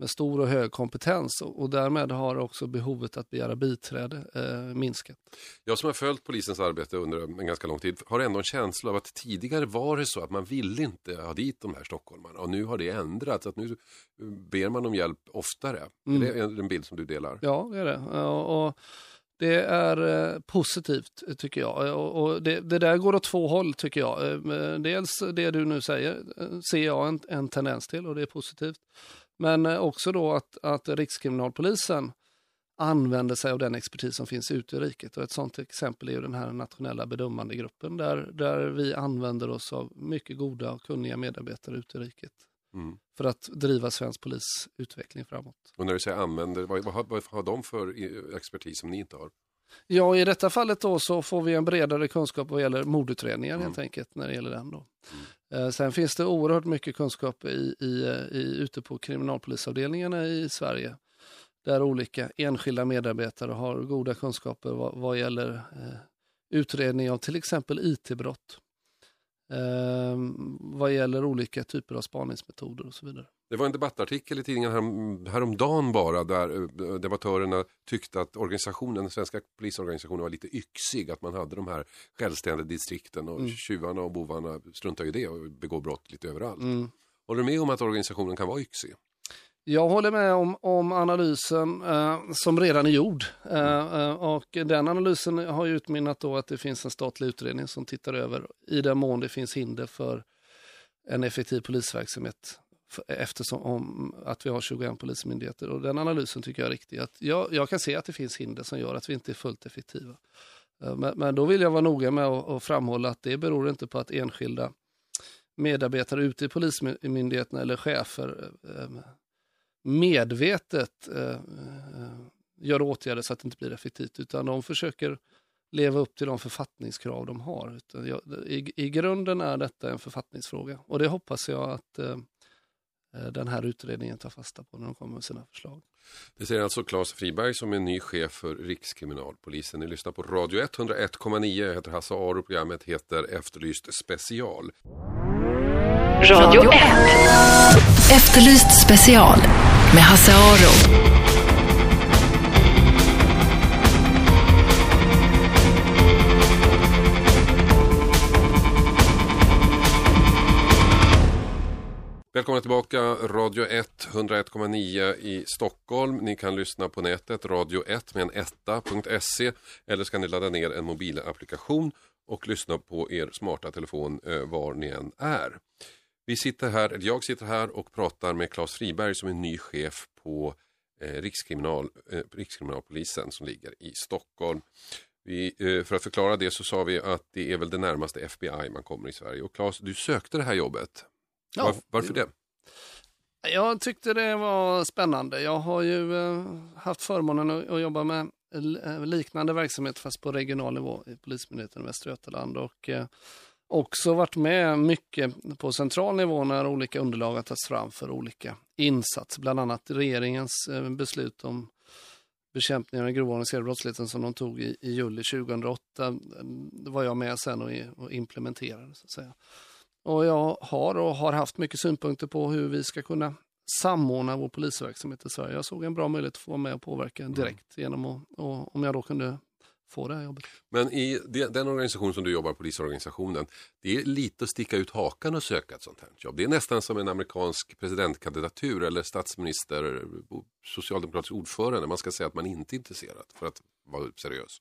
med stor och hög kompetens och, därmed har också behovet att begära biträde eh, minskat. Jag som har följt polisens arbete under en ganska lång tid har ändå en känsla av att tidigare var det så att man ville inte ha dit de här stockholmarna och nu har det ändrats. Att nu ber man om hjälp oftare. Mm. Är det en bild som du delar? Ja, det är det. Och, och det är eh, positivt tycker jag. Och, och det, det där går åt två håll tycker jag. Eh, Dels det du nu säger eh, ser jag en, en tendens till och det är positivt. Men eh, också då att, att Rikskriminalpolisen använder sig av den expertis som finns ute i riket. Och ett sådant exempel är ju den här nationella bedömande gruppen där, där vi använder oss av mycket goda och kunniga medarbetare ute i riket Mm. för att driva svensk polisutveckling framåt. Och när du säger använder, vad, vad, vad har de för eh, expertis som ni inte har? Ja, i detta fallet då så får vi en bredare kunskap vad gäller mordutredningar Mm. helt enkelt när det gäller den då. Eh, Eh, sen finns det oerhört mycket kunskap i, i, eh, i, ute på kriminalpolisavdelningarna i Sverige. Där olika enskilda medarbetare har goda kunskaper vad, vad gäller eh, utredning av till exempel IT-brott. Eh, vad gäller olika typer av spaningsmetoder och så vidare. Det var en debattartikel i tidningen härom, häromdagen bara där eh, debattörerna tyckte att organisationen, den svenska polisorganisationen var lite yxig. Att man hade de här självständiga distrikten och Mm. tjuvarna och bovarna struntar ju i det och begår brott lite överallt. Mm. Håller du med om att organisationen kan vara yxig? Jag håller med om, om analysen eh, som redan är gjord. Eh, eh, och den analysen har ju utmynnat då att det finns en statlig utredning som tittar över i den mån det finns hinder för en effektiv polisverksamhet eftersom om att vi har 21 polismyndigheter. Och den analysen tycker jag är riktig. Att jag, jag kan se att det finns hinder som gör att vi inte är fullt effektiva. Eh, men, men då vill jag vara noga med att, att framhålla att det beror inte på att enskilda medarbetare ute i polismyndigheterna eller chefer eh, eh, medvetet gör åtgärder så att det inte blir effektivt, utan de försöker leva upp till de författningskrav de har. I, I grunden är detta en författningsfråga och det hoppas jag att eh, den här utredningen tar fasta på när de kommer med sina förslag. Det säger alltså Claes Friberg som är ny chef för Rikskriminalpolisen. Ni lyssnar på Radio 101,9. Jag heter Hasse Aro. Programmet heter Efterlyst special. Radio 1. Efterlyst special med Hasse Aro. Välkomna tillbaka, Radio 1, 101,9 i Stockholm. Ni kan lyssna på nätet, radio1 med en etta.se eller ska ni ladda ner en mobilapplikation och lyssna på er smarta telefon eh, var ni än är. Vi sitter här, eller jag sitter här och pratar med Claes Friberg som är ny chef på eh, Rikskriminal, eh, Rikskriminalpolisen som ligger i Stockholm. Vi, eh, för att förklara det så sa vi att det är väl det närmaste FBI man kommer i Sverige. Och Claes, du sökte det här jobbet. Ja, Var, varför det? Jag tyckte det var spännande. Jag har ju eh, haft förmånen att, jobba med eh, liknande verksamhet fast på regional nivå i Polismyndigheten i Västra Götaland och eh, också varit med mycket på central nivå när olika underlag har tagits fram för olika insatser. Bland annat regeringens beslut om bekämpningen av den grova organiserade brottsligheten som de tog i, i juli 2008. Det var jag med sen och, och implementerade. Så att säga. Och jag har och har haft mycket synpunkter på hur vi ska kunna samordna vår polisverksamhet i Sverige. Jag såg en bra möjlighet att få vara med och påverka direkt genom att, och, om jag då kunde få det här jobbet. Men i de- den organisation som du jobbar, polisorganisationen, det är lite att sticka ut hakan och söka ett sånt här jobb. Det är nästan som en amerikansk presidentkandidatur eller statsminister, socialdemokratisk ordförande. Man ska säga att man inte är intresserad för att vara seriös.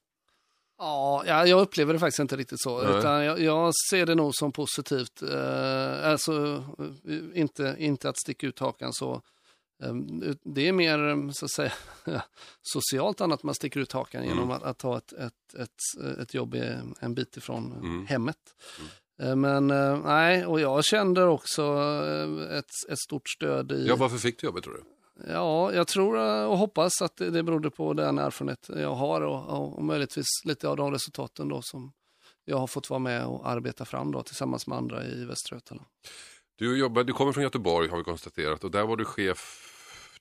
Ja, ja, jag upplever det faktiskt inte riktigt så. Nej. Utan jag, jag ser det nog som positivt. Eh, alltså eh, inte, inte att sticka ut hakan så. Eh, det är mer så att säga, socialt annat man sticker ut hakan genom att, att ta ett, ett, ett, ett jobb en bit ifrån Mm. hemmet. Eh, Men eh, nej, och jag kände också ett, ett stort stöd i... Ja, varför fick du jobbet tror du? Ja, jag tror eh, och hoppas att det berodde på den erfarenhet jag har och, och, och möjligtvis lite av de resultaten då som jag har fått vara med och arbeta fram då tillsammans med andra i Västra Götaland. Du, jobbar, du kommer från Göteborg har vi konstaterat och där var du chef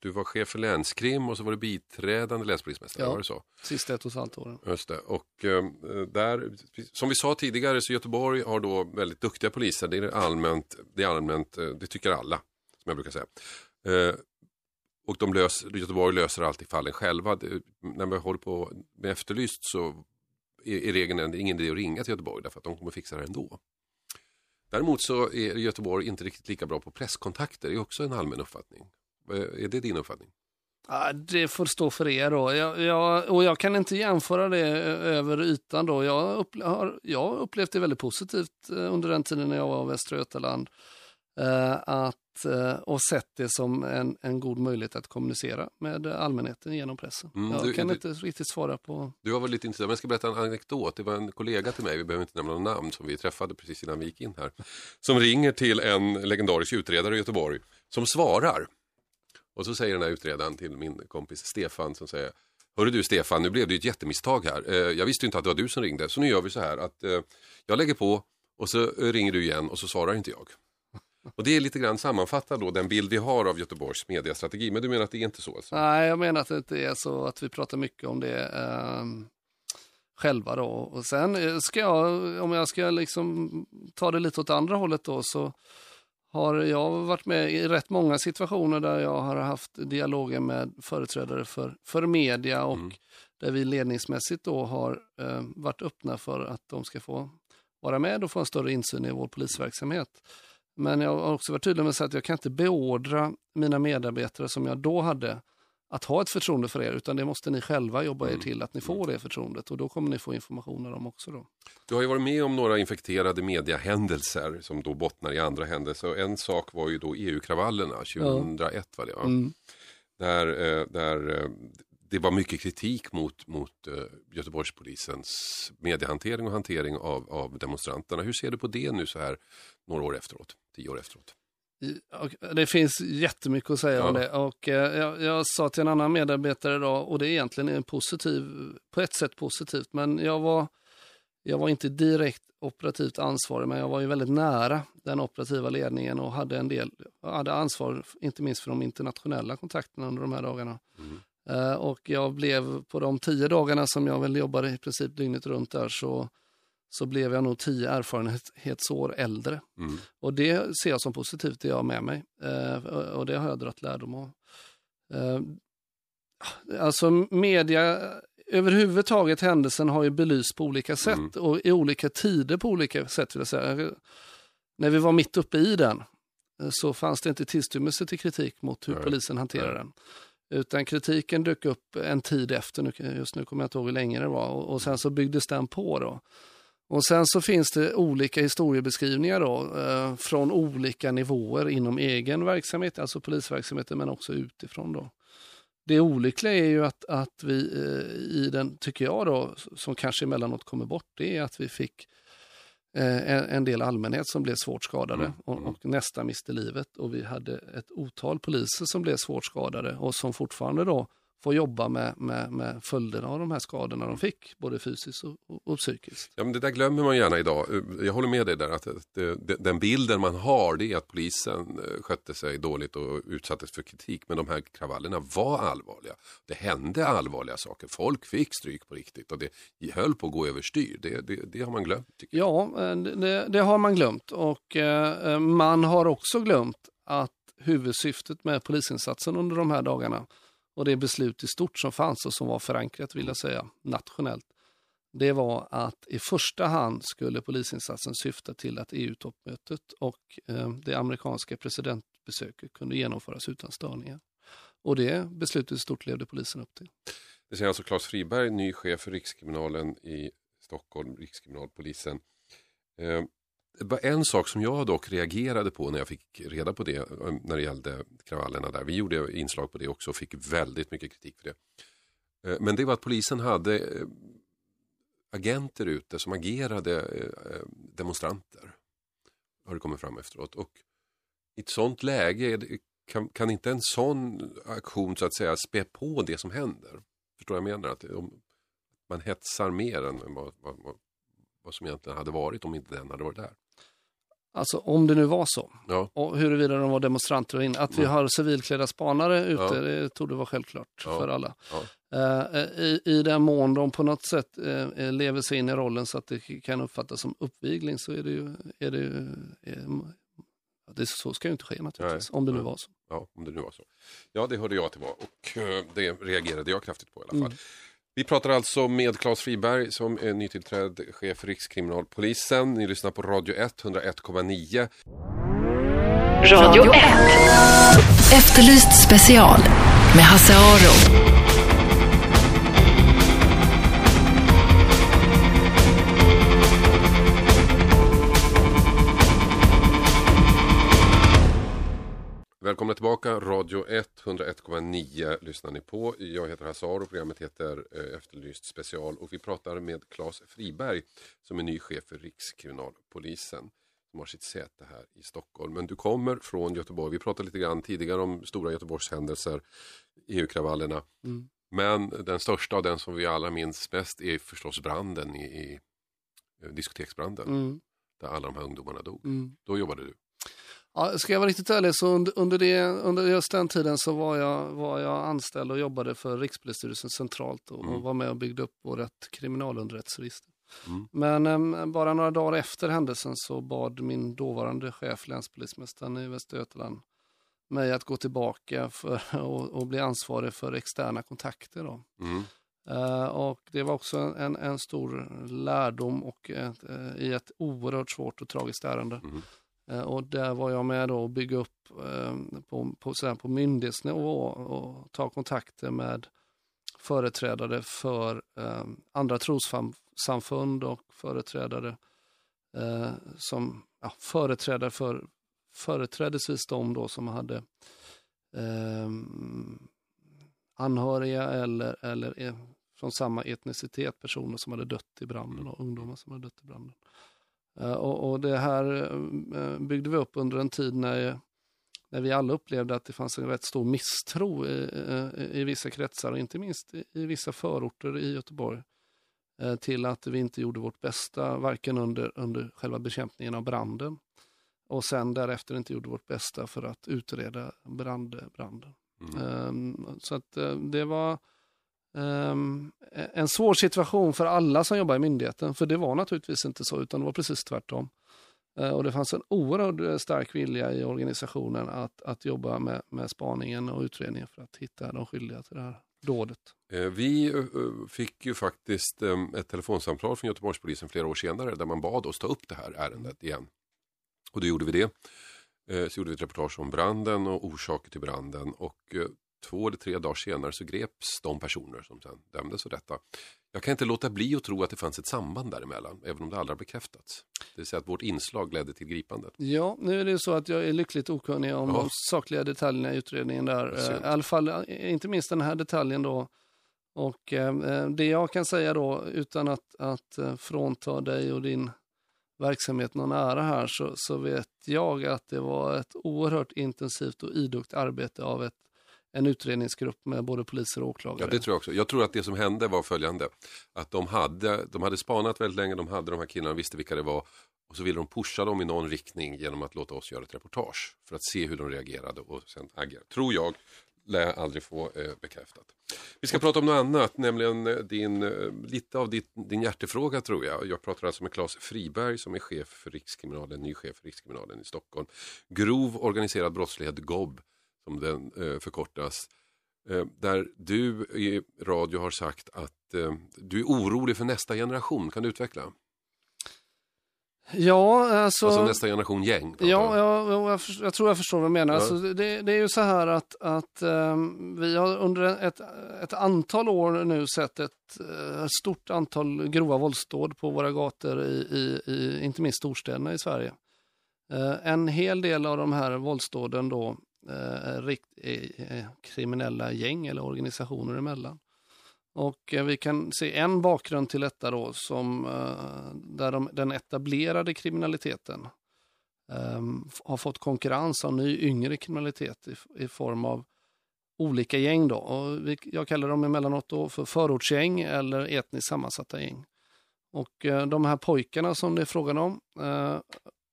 du var chef för länskrim och så var du biträdande länspolismästare, Ja. var det så? Sista ett och ett halvt åren. Just det. Och eh, där, som vi sa tidigare, så Göteborg har då väldigt duktiga poliser. Det är allmänt, det är allmänt, eh, det tycker alla, som jag brukar säga. Eh, och de löser, Göteborg löser alltid fallen själva. Det, när vi håller på med Efterlyst så är, är regeln att det är ingen idé att ringa till Göteborg därför att de kommer fixa det ändå. Däremot så är Göteborg inte riktigt lika bra på presskontakter, det är också en allmän uppfattning. Är det din uppfattning? Ja, det får stå för er då. Jag, jag, och jag kan inte jämföra det över ytan då. Jag, upple- har, jag upplevt det väldigt positivt eh, under den tiden när jag var i Västra Götaland. Eh, att, eh, och sett det som en, en god möjlighet att kommunicera med allmänheten genom pressen. Mm, jag du- kan du- inte riktigt svara på... Du var väl lite intresserad, men jag ska berätta en anekdot. Det var en kollega till mig, vi behöver inte nämna någon namn, som vi träffade precis innan vi gick in här. Som ringer till en legendarisk utredare i Göteborg, som svarar. Och så säger den här utredaren till min kompis Stefan som säger Hörru du Stefan, nu blev det ju ett jättemisstag här. Eh, Jag visste inte att det var du som ringde, så nu gör vi så här att jag lägger på och så ringer du igen och så svarar inte jag. Och det är lite grann sammanfattar då den bild vi har av Göteborgs mediastrategi. Men du menar att det är inte så? Alltså? Nej, jag menar att det inte är så att vi pratar mycket om det ehm, själva då. Och sen eh, ska jag, om jag ska liksom ta det lite åt andra hållet då, så har jag varit med i rätt många situationer där jag har haft dialoger med företrädare för, för media och Mm. där vi ledningsmässigt då har eh, varit öppna för att de ska få vara med och få en större insyn i vår polisverksamhet. Men jag har också varit tydlig med att jag kan inte beordra mina medarbetare som jag då hade att ha ett förtroende för er, utan det måste ni själva jobba er Mm. till att ni får det förtroendet och då kommer ni få information av dem också. Då. Du har ju varit med om några infekterade mediahändelser som då bottnar i andra händelser. Och en sak var ju då EU-kravallerna 2001 var det va? Mm. Där, eh, där eh, det var mycket kritik mot, mot eh, Göteborgspolisens mediehantering och hantering av, av demonstranterna. Hur ser du på det nu så här några år efteråt, tio år efteråt? Det finns jättemycket att säga om Ja. det och eh, jag, jag sa till en annan medarbetare idag och det är egentligen en positiv, på ett sätt positivt, men jag var, jag var inte direkt operativt ansvarig, men jag var ju väldigt nära den operativa ledningen och hade en del, hade ansvar inte minst för de internationella kontakterna under de här dagarna. Mm. Eh, och jag blev på de tio dagarna som jag väl jobbade i princip dygnet runt där så, så blev jag nog tio erfarenhetsår äldre. Mm. Och det ser jag som positivt, det jag har med mig. Eh, och det har jag dragit lärdom av. Eh, alltså media, överhuvudtaget händelsen har ju belyst på olika sätt Mm. och i olika tider på olika sätt vill jag säga. När vi var mitt uppe i den eh, så fanns det inte tillstymmelse till kritik mot hur Nej, polisen hanterade nej. den. Utan kritiken dök upp en tid efter, just nu kommer jag inte ihåg hur länge det var, och, och sen så byggdes den på då. Och sen så finns det olika historiebeskrivningar då, eh, från olika nivåer inom egen verksamhet, alltså polisverksamheten, men också utifrån då. Det olyckliga är ju att, att vi eh, i den, tycker jag då, som kanske emellanåt kommer bort, det är att vi fick eh, en, en del allmänhet som blev svårt skadade Mm, och, och nästan miste livet. Och vi hade ett otal poliser som blev svårt skadade och som fortfarande då får jobba med, med, med följderna av de här skadorna de fick, både fysiskt och, och, och psykiskt. Ja, men det där glömmer man gärna idag. Eh, Jag håller med dig där att det, det, den bilden man har det är att polisen eh, skötte sig dåligt och utsattes för kritik. Men de här kravallerna var allvarliga. Det hände allvarliga saker. Folk fick stryk på riktigt och det höll på att gå överstyr. Det, det, det har man glömt. Ja, eh, det, det har man glömt och eh, man har också glömt att huvudsyftet med polisinsatsen under de här dagarna och det beslut i stort som fanns och som var förankrat, vill jag säga, nationellt, det var att i första hand skulle polisinsatsen syfta till att EU-toppmötet och eh, det amerikanska presidentbesöket kunde genomföras utan störningar. Och det beslutet i stort levde polisen upp till. Det säger alltså Claes Friberg, ny chef för Rikskriminalen i Stockholm, Rikskriminalpolisen. Eh, en sak som jag dock reagerade på när jag fick reda på det eh, när det gällde kravallerna där. Vi gjorde inslag på det också och fick väldigt mycket kritik för det. Eh, men det var att polisen hade eh, agenter ute som agerade demonstranter. Har det kommit fram efteråt. Och i ett sånt läge kan, kan inte en sån aktion så att säga spä på det som händer. Förstår jag vad jag menar? Att om man hetsar mer än vad, vad, vad som egentligen hade varit om inte den hade varit där. Alltså om det nu var så, Ja, och huruvida de var demonstranter och in. Att vi Mm. har civilklädda spanare ute, Ja. det torde vara självklart Ja. för alla. Eh, I, I den mån de på något sätt eh, lever sig in i rollen så att det kan uppfattas som uppvigling så är det ju, är det, ju ja, det, så ska ju inte ske naturligtvis, Nej. om det nu var så. Ja, om det nu var så. Ja, det hörde jag att det var och det reagerade jag kraftigt på i alla fall. Mm. Vi pratar alltså med Claes Friberg som är nytillträdd chef för Rikskriminalpolisen. Ni lyssnar på Radio 1, 101,9. Radio 1. Efterlyst special med Hasse Aro. Tillbaka, Radio 1, 101,9 lyssnar ni på. Jag heter Hasse Aro, programmet heter eh, Efterlyst special och vi pratar med Claes Friberg som är ny chef för Rikskriminalpolisen som har sitt säte här i Stockholm. Men du kommer från Göteborg. Vi pratade lite grann tidigare om stora Göteborgshändelser, EU-kravallerna. Mm. Men den största och den som vi alla minns bäst är förstås branden i, i eh, diskoteksbranden Mm. där alla de här ungdomarna dog. Mm. Då jobbade du. Ja, ska jag vara riktigt ärlig så under, under, det, under just den tiden så var jag, var jag anställd och jobbade för Rikspolisstyrelsen centralt och, Mm. och var med och byggde upp vårt kriminalunderrättelseregister. Mm. Men em, bara några dagar efter händelsen så bad min dåvarande chef, länspolismästaren i Västra Götaland, mig att gå tillbaka för och, och bli ansvarig för externa kontakter. Då. Mm. Eh, och det var också en, en stor lärdom och ett, eh, i ett oerhört svårt och tragiskt ärende. Mm. Eh, och där var jag med då och bygga upp eh, på, på, på myndighetsnivå och ta kontakter med företrädare för eh, andra trossamfund och företrädare som ja, företrädare för företrädesvis de då som hade eh, anhöriga eller, eller från samma etnicitet, personer som hade dött i branden och ungdomar som hade dött i branden. Eh, och, och det här eh, byggde vi upp under en tid när, när vi alla upplevde att det fanns en rätt stor misstro i, i, i vissa kretsar, och inte minst i, i vissa förorter i Göteborg, eh, till att vi inte gjorde vårt bästa, varken under, under själva bekämpningen av branden och sen därefter inte gjorde vårt bästa för att utreda brand, branden. Mm. Ehm, så att eh, det var um, en svår situation för alla som jobbar i myndigheten. För det var naturligtvis inte så, utan det var precis tvärtom. Uh, och det fanns en oerhört eh, stark vilja i organisationen att, att jobba med, med spaningen och utredningen för att hitta de skyldiga till det här dådet. Eh, vi fick ju faktiskt ehm, ett telefonsamtal från Göteborgspolisen flera år senare där man bad oss ta upp det här ärendet igen. Och då gjorde vi det. Så gjorde vi ett reportage om branden och orsaker till branden och två eller tre dagar senare så greps de personer som sen dömdes för detta. Jag kan inte låta bli att tro att det fanns ett samband däremellan, även om det aldrig har bekräftats. Det vill säga att vårt inslag ledde till gripandet. Ja, nu är det så att jag är lyckligt okunnig om Ja. de sakliga detaljerna i utredningen där. Eh, I alla fall eh, inte minst den här detaljen då. Och eh, det jag kan säga då, utan att, att eh, frånta dig och din verksamhet någon ära här, så, så vet jag att det var ett oerhört intensivt och idogt arbete av ett, en utredningsgrupp med både poliser och åklagare. Ja, det tror jag också. Jag tror att det som hände var följande. Att de hade, de hade spanat väldigt länge, de hade de här killarna, visste vilka det var. Och så ville de pusha dem i någon riktning genom att låta oss göra ett reportage. För att se hur de reagerade och sen agera. Tror jag, lär jag aldrig få eh, bekräftat. Vi ska prata om något annat, nämligen eh, din, eh, lite av ditt, din hjärtefråga tror jag. Jag pratar alltså med Claes Friberg som är chef för Rikskriminalen, ny chef för Rikskriminalen i Stockholm. Grov organiserad brottslighet, GOB, som den eh, förkortas. Eh, där du i radio har sagt att eh, du är orolig för nästa generation. Kan du utveckla? Ja, alltså... Alltså nästa generation gäng. Ja, ja, ja jag, jag tror jag förstår vad du menar. Ja. Alltså, det, det är ju så här att, att ehm, vi har under ett, ett antal år nu sett ett eh, stort antal grova våldsdåd på våra gator, i, i, i, inte minst storstäderna i Sverige. Eh, en hel del av de här våldsdåden då eh, rikt, eh, eh, kriminella gäng eller organisationer emellan. Och eh, vi kan se en bakgrund till detta då som eh, där de, den etablerade kriminaliteten ehm, har fått konkurrens av ny yngre kriminalitet i, i form av olika gäng. Då. Och vi, jag kallar dem emellanåt då för förortsgäng eller etniskt sammansatta gäng. Och eh, de här pojkarna som det är frågan om,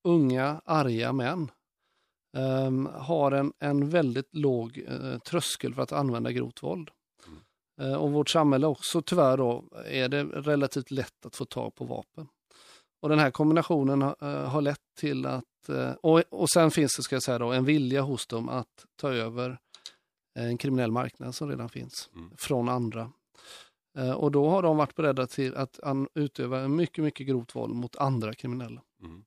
unga arga män, ehm, har en, en väldigt låg eh, tröskel för att använda grovt våld. Eh, och vårt samhälle också tyvärr då är det relativt lätt att få tag på vapen. Och den här kombinationen har, eh, har lett till att, och, och sen finns det ska jag säga då, en vilja hos dem att ta över en kriminell marknad som redan finns Mm. från andra. Eh, Och då har de varit beredda till att utöva mycket, mycket grovt våld mot andra kriminella. Mm.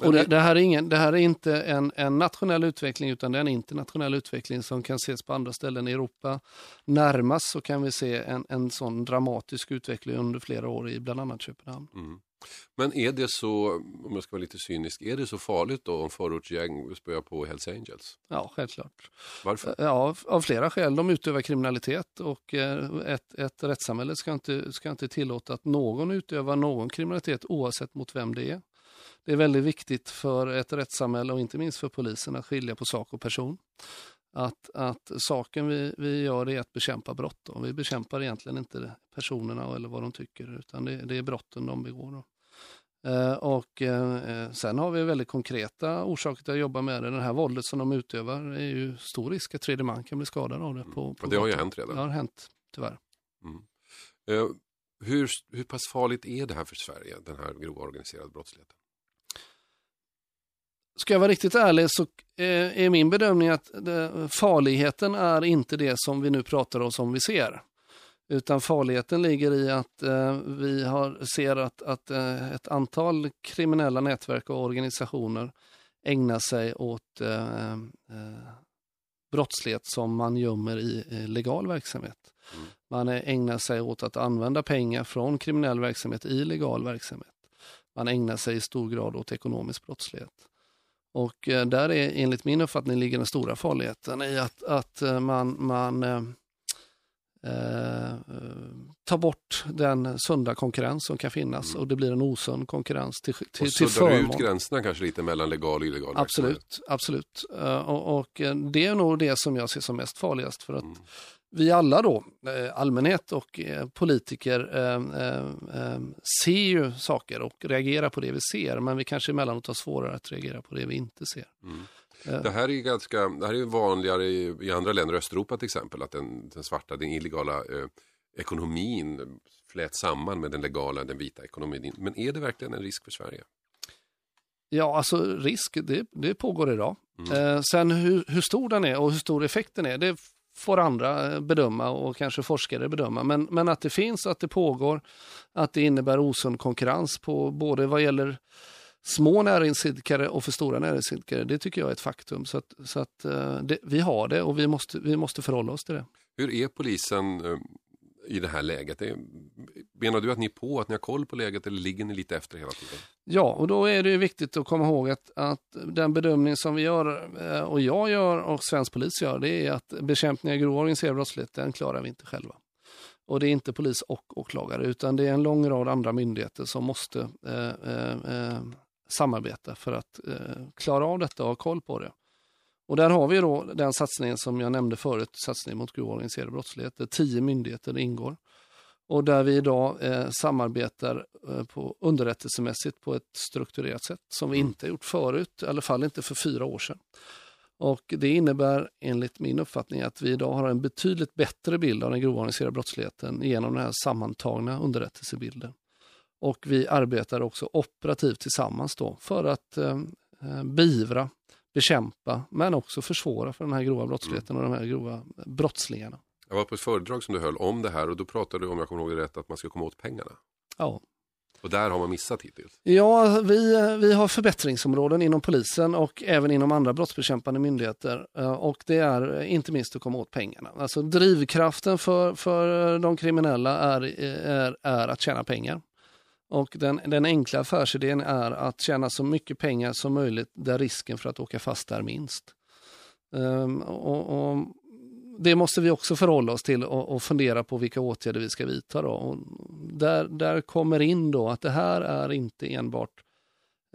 Och det, det, här är ingen, det här är inte en, en nationell utveckling utan det är en internationell utveckling som kan ses på andra ställen i Europa. Närmast så kan vi se en, en sån dramatisk utveckling under flera år i bland annat Köpenhamn. Mm. Men är det så, om jag ska vara lite cynisk, är det så farligt då om förortsgäng spöar på Hells Angels? Ja, självklart. Varför? Ja, av flera skäl. De utövar kriminalitet och eh, ett, ett rättssamhälle ska inte, ska inte tillåta att någon utövar någon kriminalitet oavsett mot vem det är. Det är väldigt viktigt för ett rättssamhälle och inte minst för polisen att skilja på sak och person. Att, att saken vi, vi gör är att bekämpa brott. Då. Vi bekämpar egentligen inte personerna eller vad de tycker utan det, det är brotten de begår. Då. Eh, och eh, sen har vi väldigt konkreta orsaker till att jobba med det. Det här våldet som de utövar är ju stor risk att tredje man kan bli skadad av det. På, på Mm. Och det har ju hänt redan. Det har hänt, tyvärr. Eh, hur, hur pass farligt är det här för Sverige, den här grova organiserade brottsligheten? Ska jag vara riktigt ärlig så eh, är min bedömning att farligheten är inte det som vi nu pratar om som vi ser. Utan farligheten ligger i att eh, vi har, ser att, att eh, ett antal kriminella nätverk och organisationer ägnar sig åt eh, eh, brottslighet som man gömmer i eh, legal verksamhet. Mm. Man eh, ägnar sig åt att använda pengar från kriminell verksamhet i legal verksamhet. Man ägnar sig i stor grad åt ekonomisk brottslighet. Och där är enligt min uppfattning ligger den stora farligheten i att, att man, man eh, eh, tar bort den sunda konkurrens som kan finnas Mm. och det blir en osund konkurrens till, till, Och till förmån. ut gränserna kanske lite mellan legal och illegal? Absolut, absolut. Eh, Och, och eh, det är nog det som jag ser som mest farligast för att Mm. vi alla då, allmänhet och politiker, eh, ser ju saker och reagerar på det vi ser, men vi kanske emellanåt har svårare att reagera på det vi inte ser. Mm. Det här är ganska, det här är vanligare i, i andra länder, Östeuropa till exempel, att den, den svarta, den illegala eh, ekonomin flät samman med den legala, den vita ekonomin. Men är det verkligen en risk för Sverige? Ja, alltså risk, det, det pågår idag. Mm. Eh, sen hur, hur stor den är och hur stor effekten är, det får andra eh, bedöma och kanske forskare bedöma. Men, men att det finns, att det pågår, att det innebär osund konkurrens på både vad gäller små näringsidkare och för stora näringsidkare. Det tycker jag är ett faktum. Så att, så att eh, det, vi har det och vi måste, vi måste förhålla oss till det. Hur är polisen eh, i det här läget? Menar du att ni är på, att ni har koll på läget eller ligger ni lite efter hela tiden? Ja, och då är det viktigt att komma ihåg att, att den bedömning som vi gör eh, och jag gör och svensk polis gör, det är att bekämpning av grov organiserad brottslighet, den klarar vi inte själva. Och det är inte polis och åklagare, utan det är en lång rad andra myndigheter som måste eh, eh, samarbeta för att eh, klara av detta och ha koll på det. Och där har vi då den satsningen som jag nämnde förut, satsningen mot grov organiserad brottslighet, där tio myndigheter ingår. Och där vi idag eh, samarbetar eh, på underrättelsemässigt på ett strukturerat sätt som vi inte har gjort förut, i alla fall inte för fyra år sedan. Och det innebär enligt min uppfattning att vi idag har en betydligt bättre bild av den grova organiserade brottsligheten genom den här sammantagna underrättelsebilden. Och vi arbetar också operativt tillsammans då för att eh, eh, beivra, bekämpa men också försvåra för den här grova brottsligheten och de här grova brottslingarna. Jag var på ett föredrag som du höll om det här och då pratade du om jag kommer ihåg det rätt att man ska komma åt pengarna. Ja. Och där har man missat hittills. Ja, vi, vi har förbättringsområden inom polisen och även inom andra brottsbekämpande myndigheter. Eh, Och det är eh, inte minst att komma åt pengarna. Alltså drivkraften för, för de kriminella är, är, är att tjäna pengar. Och den, den enkla affärsidén är att tjäna så mycket pengar som möjligt där risken för att åka fast är minst. Um, och, och det måste vi också förhålla oss till och, och fundera på vilka åtgärder vi ska vidta. Då. Och där, där kommer in då att det här är inte enbart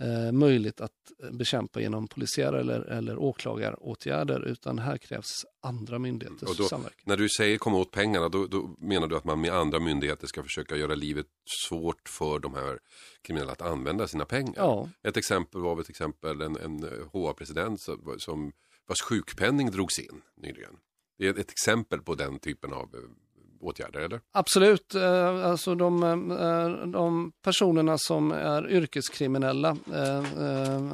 eh, möjligt att bekämpa genom polisiära eller, eller åklagaråtgärder utan här krävs andra myndigheters då- samverkan. När du säger komma åt pengarna då, då menar du att man med andra myndigheter ska försöka göra livet svårt för de här kriminella att använda sina pengar. Ja, Ett exempel var till exempel en, en HA-president som, som vars sjukpenning drogs in nyligen. Det är ett exempel på den typen av eh, åtgärder, eller? absolut. Eh, Alltså de, eh, de personerna som är yrkeskriminella eh,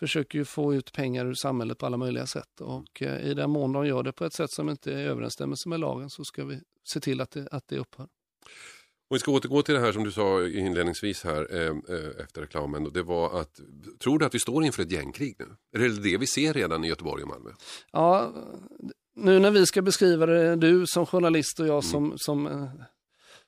försöker ju få ut pengar ur samhället på alla möjliga sätt. Och i den mån de gör det på ett sätt som inte är i överensstämmelse med lagen så ska vi se till att det, att det upphör. Och vi ska återgå till det här som du sa inledningsvis här eh, efter reklamen. Och det var att, tror du att vi står inför ett gängkrig nu? Är det det vi ser redan i Göteborg och Malmö? Ja, nu när vi ska beskriva det, du som journalist och jag som, som eh,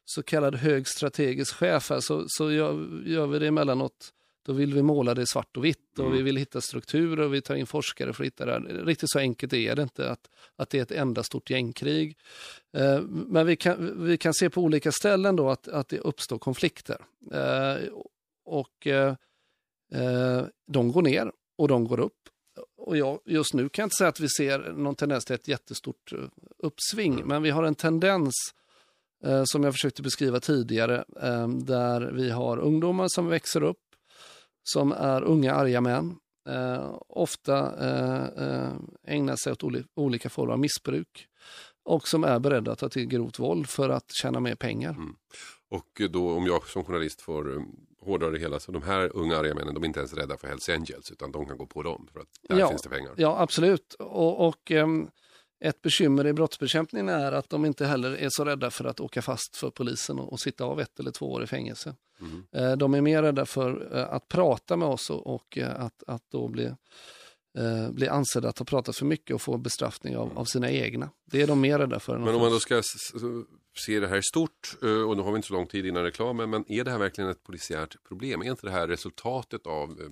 så kallad hög strategisk chef här, så, så gör, gör vi det emellanåt. Då vill vi måla det svart och vitt och vi vill hitta strukturer och vi tar in forskare för att hitta det här. Riktigt så enkelt är det inte att, att det är ett enda stort gängkrig. Eh, men vi kan, vi kan se på olika ställen då att, att det uppstår konflikter. Eh, och eh, eh, de går ner och de går upp. Och jag, just nu kan jag inte säga att vi ser någon tendens till ett jättestort eh, uppsving, men vi har en tendens eh, som jag försökte beskriva tidigare, eh, där vi har ungdomar som växer upp, som är unga arga män, eh, ofta eh, eh, ägnar sig åt oli- olika former av missbruk och som är beredda att ta till grovt våld för att tjäna mer pengar. Och då om jag som journalist får um, hårdra det hela, så de här unga arga männen, de är inte ens rädda för Hells Angels, utan de kan gå på dem, för att där Ja. finns det pengar. Ja, absolut. Och, och ehm, ett bekymmer i brottsbekämpningen är att de inte heller är så rädda för att åka fast för polisen och, och sitta av ett eller två år i fängelse. Mhm. Eh, de är mer rädda för eh, att prata med oss och, och eh, att, att då bli, eh, bli ansedda att ha pratat för mycket och få bestraffning av, av sina egna. Det är de mer rädda för. Men om man då ska se det här i stort, eh, och nu har vi inte så lång tid innan reklamen, men är det här verkligen ett polisiärt problem? Är inte det här resultatet av eh,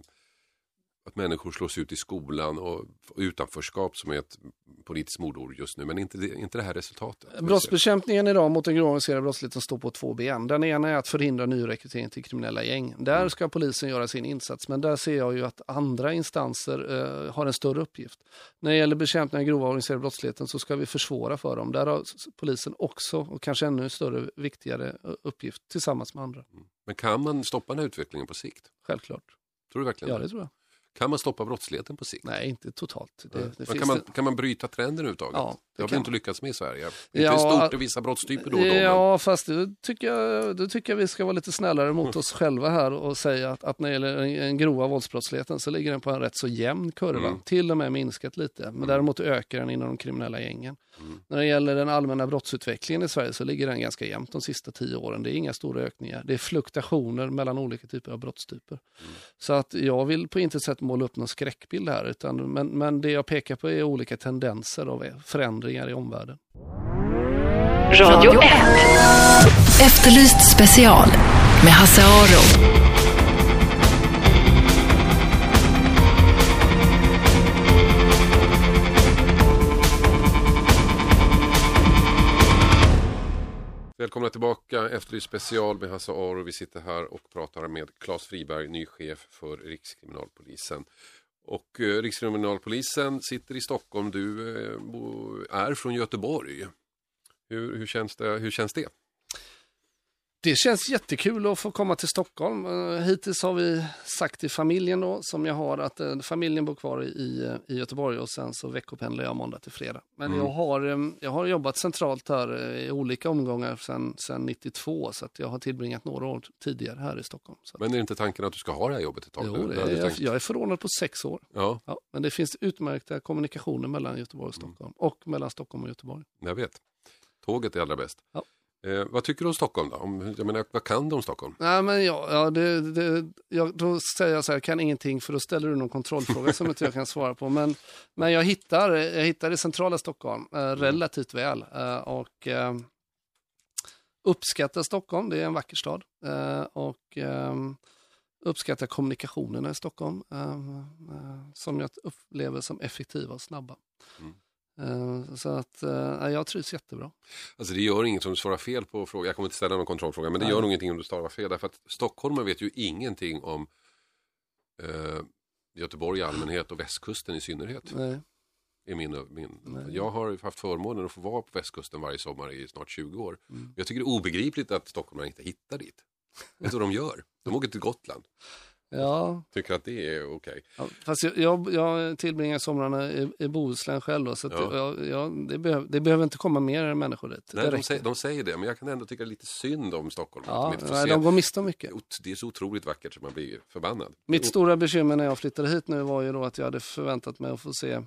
att människor slås ut i skolan och utanförskap som är ett politiskt mordord just nu, men inte inte det här resultatet? Brottsbekämpningen idag mot den grova organiserade brottsligheten står på två ben. Den ena är att förhindra nyrekrytering till kriminella gäng. Där ska polisen göra sin insats, men där ser jag ju att andra instanser eh, har en större uppgift. När det gäller bekämpning av grova organiserade brottsligheten så ska vi försvåra för dem. Där har polisen också, och kanske ännu större, viktigare uppgift tillsammans med andra. Men kan man stoppa den här utvecklingen på sikt? Självklart. Tror du verkligen Ja, det tror jag. Kan man stoppa brottsligheten på sikt? Nej, inte totalt. Det, det Men kan, man, det- kan man bryta trenden överhuvudtaget? Ja, det har vi kan inte lyckats med i Sverige. Inte Ja, stort i vissa brottstyper då och då. men- Ja, fast då tycker, jag, då tycker jag vi ska vara lite snällare mot oss själva här och säga att, att när det gäller den- grova våldsbrottsligheten så ligger den på en rätt så jämn kurva. Mm. Till och med minskat lite, men däremot ökar den inom de kriminella gängen. Mm. När det gäller den allmänna brottsutvecklingen i Sverige så ligger den ganska jämnt de sista tio åren. Det är inga stora ökningar. Det är fluktuationer mellan olika typer av brottstyper. Mm. Så att jag vill på intet sätt måla upp någon skräckbild här, utan, men, men det jag pekar på är olika tendenser av förändringar i omvärlden. Radio 1. Efterlyst special med Hasse Aro. Välkomna tillbaka, Efterlyst special med Hasse Aro. Vi sitter här och pratar med Claes Friberg, ny chef för Rikskriminalpolisen. Och eh, Rikskriminalpolisen sitter i Stockholm, du eh, är från Göteborg. Hur, hur, känns det, hur känns det? Det känns jättekul att få komma till Stockholm. Eh, Hittills har vi sagt till familjen då, som jag har, att eh, familjen bor kvar i, i, Göteborg och sen så veckopendlar jag måndag till fredag. Men Mm. jag, har, eh, jag har jobbat centralt här i olika omgångar sedan, sedan 92 så att jag har tillbringat några år tidigare här i Stockholm. Att, Men är det inte tanken att du ska ha det här jobbet ett tag? jo, det är, jag, tänkt- jag är förordnad på sex år. Ja, Ja, men det finns utmärkta kommunikationer mellan Göteborg och Mm. Stockholm och mellan Stockholm och Göteborg. jag vet. Tåget är allra bäst. Ja. Eh, vad tycker du om Stockholm då? Om, jag menar, vad kan du om Stockholm? Nej, men ja, ja det, det, jag, då säger jag så här, jag kan ingenting för då ställer du någon kontrollfråga som inte jag kan svara på. Men, men jag, hittar, jag hittar i centrala Stockholm eh, relativt väl eh, och eh, uppskattar Stockholm, det är en vacker stad. Eh, och eh, uppskattar kommunikationerna i Stockholm som jag upplever som effektiva och snabba. Mm. Eh, så att eh, jag trivs jättebra. Alltså det gör inget om du svarar fel på frågan. Jag kommer inte ställa någon kontrollfråga, men det Nej. gör nog ingenting om du svarar fel. Därför att stockholmare vet ju ingenting om eh, Göteborg i allmänhet och västkusten i synnerhet. Nej. Är min, min. Nej. Jag har haft förmånen att få vara på västkusten varje sommar i snart 20 år. Mm. Jag tycker det är obegripligt att stockholmare inte hittar dit. Vet du vad de gör? De åker till Gotland. Ja, Tycker att det är okej. Ja, fast jag, jag, jag tillbringar somrarna i, i Bohuslän själv då, så Ja. jag, jag, det, behöv, det behöver inte komma mer människor dit. Nej, de, säger, de säger det, men jag kan ändå tycka lite synd om Stockholm. ja, de nej, de går miste om mycket. Det är så otroligt vackert så man blir förbannad. Mitt stora bekymmer när jag flyttade hit nu var ju då att jag hade förväntat mig att få se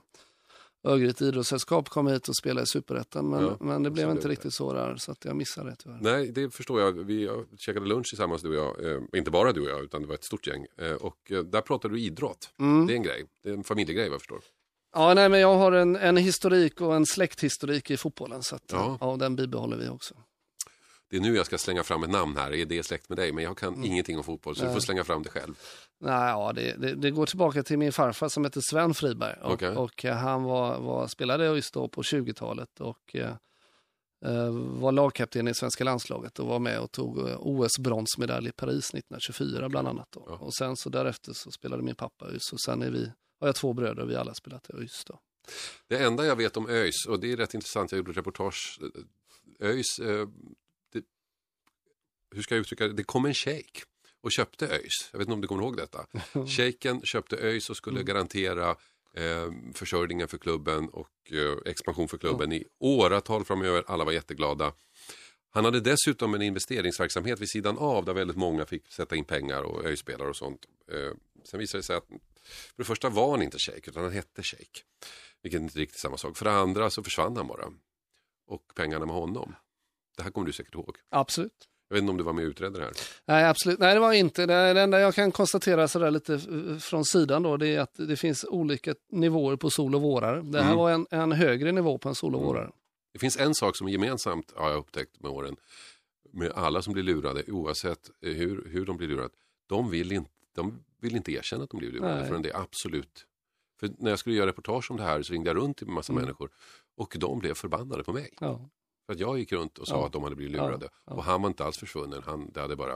Örgryte idrottssällskap komma hit och spela i Superettan, men, Ja, men det blev inte det. riktigt så där, så att jag missade det tyvärr. Nej, det förstår jag. Vi käkade lunch tillsammans du och jag. Eh, inte bara du och jag, utan det var ett stort gäng. Eh, och eh, där pratade du idrott. Mm. Det är en grej. Det är en familjegrej vad jag förstår. Ja, nej, men jag har en, en historik och en släkthistorik i fotbollen, så att, Ja. ja. den bibehåller vi också. Det är nu jag ska slänga fram ett namn här. Är det släkt med dig? Men jag kan ingenting om fotboll, så du Mm. Nej. får slänga fram det själv. Nej, ja, det, det, det går tillbaka till min farfar som hette Sven Friberg. Och, Okej. och eh, han var, var, spelade just då på 20-talet och eh, eh, var lagkapten i svenska landslaget och var med och tog eh, OS-bronsmedalj i Paris 1924 bland annat. Då. Ja. Och sen så därefter så spelade min pappa ÖIS och sen är vi, har jag två bröder och vi alla spelat i ÖIS. Då. Det enda jag vet om ÖIS, och det är rätt intressant, jag gjorde ett reportage. ÖIS, eh, hur ska jag uttrycka det? Det kom en shejk och köpte ÖIS. Jag vet inte om du kommer ihåg detta. Shejken köpte ÖIS och skulle garantera eh, försörjningen för klubben och eh, expansion för klubben i åratal framöver. Alla var jätteglada. Han hade dessutom en investeringsverksamhet vid sidan av där väldigt många fick sätta in pengar och ÖIS-spelare och sånt. Eh, sen visade det sig att för det första var han inte shejk utan han hette shejk. Vilket inte är riktigt samma sak. För det andra så försvann han bara. Och pengarna med honom. Det här kommer du säkert ihåg. Absolut. Jag vet inte om du var med och utredde det här. Nej, absolut. Nej, det var inte. Det, enda jag kan konstatera sådär lite eh, från sidan då, det är att det finns olika nivåer på sol och vårare. Det här Mm. var en, en högre nivå på en sol och Mm. vårare. Det finns en sak som är gemensamt har jag upptäckt med åren. Med alla som blir lurade oavsett eh, hur, hur de blir lurade. De vill, inte, de vill inte erkänna att de blir lurade Nej. förrän det är absolut. För när jag skulle göra reportage om det här så ringde jag runt till en massa Mm. människor. Och de blev förbannade på mig. Ja. För att jag gick runt och sa Ja. att de hade blivit lurade. ja. Och han var inte alls försvunnen. Han, det hade bara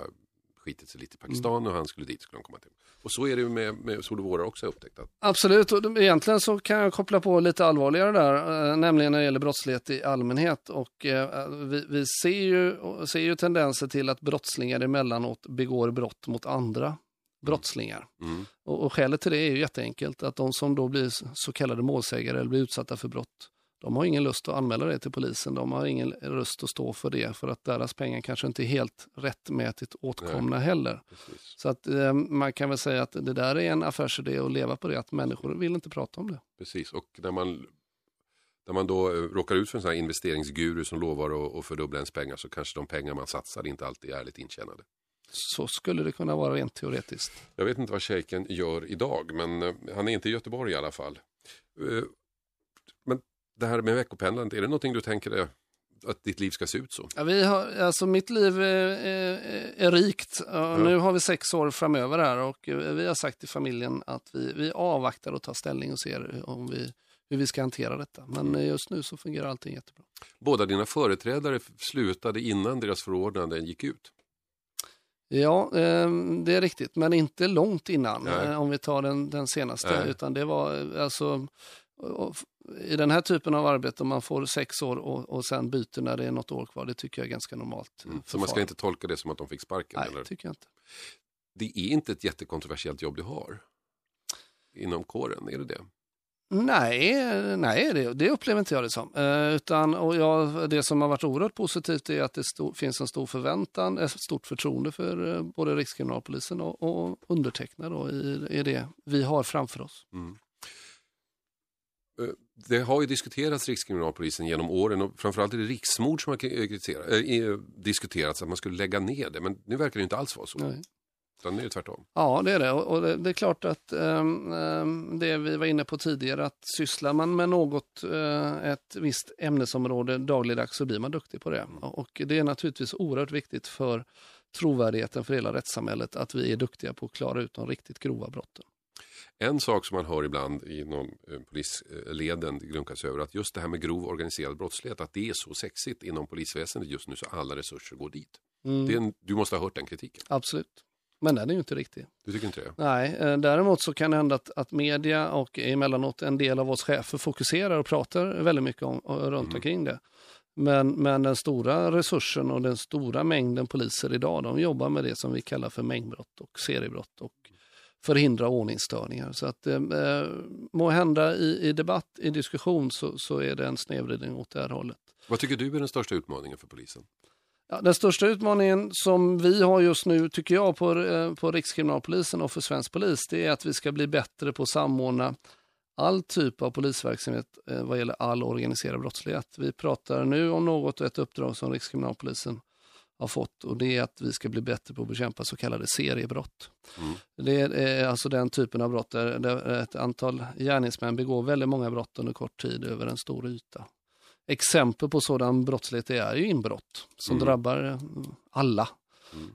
skitit sig lite i Pakistan Mm. och han skulle dit. Skulle han komma till. Och så är det med, med Sol och Vårar också upptäckt. Att, Absolut, och de- egentligen så kan jag koppla på lite allvarligare där, eh, nämligen när det gäller brottslighet i allmänhet. Och eh, vi, vi ser, ju, ser ju tendenser till att brottslingar emellanåt begår brott mot andra. brottslingar. Mm. Och, och skälet till det är ju jätteenkelt, att de som då blir så kallade målsägare eller blir utsatta för brott, de har ingen lust att anmäla det till polisen, de har ingen röst att stå för det, för att deras pengar kanske inte är helt rättmätigt åtkomna heller. Precis. Så att eh, man kan väl säga att det där är en affärsidé att leva på det, att människor vill inte prata om det. Precis, och när man, när man då eh, råkar ut för en sån här investeringsguru som lovar att, att fördubbla ens pengar så kanske de pengar man satsar inte alltid är ärligt intjänade. Så skulle det kunna vara rent teoretiskt. Jag vet inte vad shejken gör idag, men eh, han är inte i Göteborg i alla fall. Eh, Men det här med veckopendlandet, är det någonting du tänker dig att ditt liv ska se ut så? Ja, vi har, alltså mitt liv är, är, är rikt. Ja, Nu har vi sex år framöver här och eh, vi har sagt till familjen att vi, vi avvaktar och tar ställning och ser om vi, hur vi ska hantera detta. Men eh, just nu så fungerar allting jättebra. Båda dina företrädare slutade innan deras förordnanden gick ut. Ja, eh, det är riktigt, men inte långt innan Nej. eh, om vi tar den, den senaste. Nej. Utan det var eh, alltså och i den här typen av arbete, om man får sex år och, och sen byter när det är något år kvar, det tycker jag är ganska normalt. eh, Så man ska inte tolka det som att de fick sparken? Nej, eller? tycker jag inte. Det är inte ett jättekontroversiellt jobb du har inom kåren, är det det? Nej, nej det, det upplever inte jag det som. Eh, utan, och jag, det som har varit oerhört positivt är att det sto, finns en stor förväntan, ett stort förtroende för eh, både Rikskriminalpolisen och, och undertecknad då, i, i det vi har framför oss. Mm. Eh, Det har ju diskuterats Rikskriminalpolisen genom åren och framförallt är det riksmord som har äh, diskuterats att man skulle lägga ner det. Men nu verkar det inte alls vara så. Nej. Utan nu är det tvärtom. Ja, det är det. Och det, det är klart att ehm, det vi var inne på tidigare, att sysslar man med något, eh, ett visst ämnesområde dagligdags så blir man duktig på det. Och det är naturligtvis oerhört viktigt för trovärdigheten för hela rättssamhället att vi är duktiga på att klara ut de riktigt grova brotten. En sak som man hör ibland inom eh, polisleden grunkas över att just det här med grov organiserad brottslighet, att det är så sexigt inom polisväsendet just nu så alla resurser går dit. Är en, du måste ha hört den kritiken. Absolut. Men den är ju inte riktig. Du tycker inte det? Nej, eh, däremot så kan det hända att, att media och emellanåt en del av oss chefer fokuserar och pratar väldigt mycket om, och runt omkring det. Men, men den stora resursen och den stora mängden poliser idag, de jobbar med det som vi kallar för mängdbrott och seriebrott och förhindra ordningsstörningar. Så att eh, må hända i, i debatt, i diskussion så, så är det en snedvridning åt det här hållet. Vad tycker du är den största utmaningen för polisen? Ja, den största utmaningen som vi har just nu, tycker jag, på, eh, på Rikskriminalpolisen och för svensk polis, det är att vi ska bli bättre på att samordna all typ av polisverksamhet eh, vad gäller all organiserad brottslighet. Vi pratar nu om något och ett uppdrag som Rikskriminalpolisen har fått och det är att vi ska bli bättre på att bekämpa så kallade seriebrott. Mm. Det är alltså den typen av brott där, där ett antal gärningsmän begår väldigt många brott under kort tid över en stor yta. Exempel på sådan brottslighet är ju inbrott som Mm. drabbar eh, alla.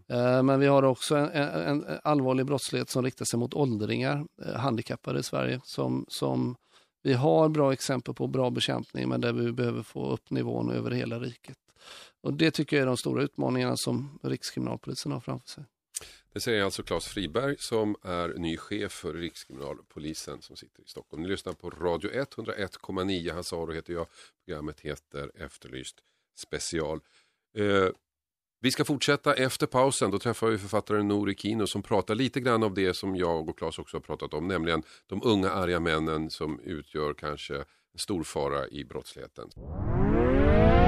Eh, Men vi har också en, en, en allvarlig brottslighet som riktar sig mot åldringar, eh, handikappade i Sverige, som, som vi har bra exempel på bra bekämpning, men där vi behöver få upp nivån över hela riket. Och Det tycker jag är de stora utmaningarna som Rikskriminalpolisen har framför sig. Det säger alltså Claes Friberg som är ny chef för Rikskriminalpolisen som sitter i Stockholm. Ni lyssnar på Radio 101,9. Hasse Aro heter jag. Programmet heter Efterlyst special. Eh, vi ska fortsätta efter pausen. Då träffar vi författaren Nori Kino som pratar lite grann av det som jag och Claes också har pratat om, nämligen de unga arga männen som utgör kanske en stor fara i brottsligheten.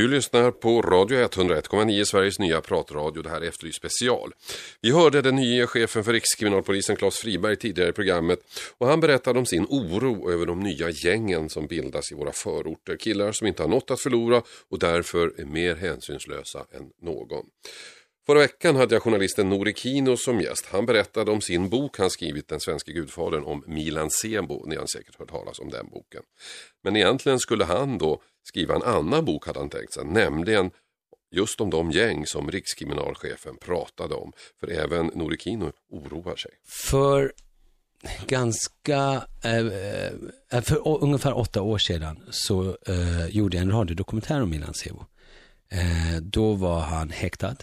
Du lyssnar på Radio 101,9, Sveriges nya pratradio. Det här är Efterlyst special. Vi hörde den nya chefen för Rikskriminalpolisen, Claes Friberg, tidigare i programmet. Och han berättade om sin oro över de nya gängen som bildas i våra förorter. Killar som inte har något att förlora och därför är mer hänsynslösa än någon. Förra veckan hade jag journalisten Nori Kino som gäst. Han berättade om sin bok han skrivit, Den svenska gudfadern, om Milan Sebo. Ni har säkert hört talas om den boken. Men egentligen skulle han då skriva en annan bok hade han tänkt sig, nämligen just om de gäng som rikskriminalchefen pratade om. För även Nori Kino oroar sig. För ganska, eh, eh, för ungefär åtta år sedan så eh, gjorde jag en radiodokumentär om Milan Sebo. Eh, då var han häktad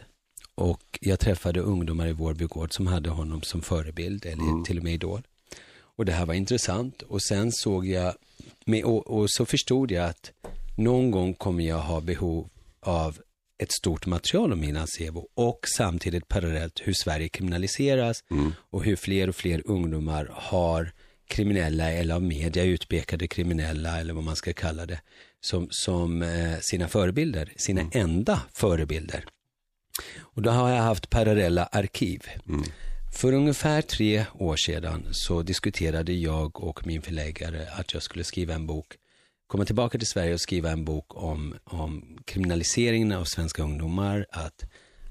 och jag träffade ungdomar i Vårby gård som hade honom som förebild eller Mm. till och med idol. Och det här var intressant och sen såg jag, och, och så förstod jag att någon gång kommer jag ha behov av ett stort material om Milan Sebo och samtidigt parallellt hur Sverige kriminaliseras och hur fler och fler ungdomar har kriminella eller av media utpekade kriminella eller vad man ska kalla det som, som eh, sina förebilder, sina enda förebilder. Och då har jag haft parallella arkiv. För ungefär tre år sedan så diskuterade jag och min förläggare att jag skulle skriva en bok, komma tillbaka till Sverige och skriva en bok om, om kriminaliseringen av svenska ungdomar, att,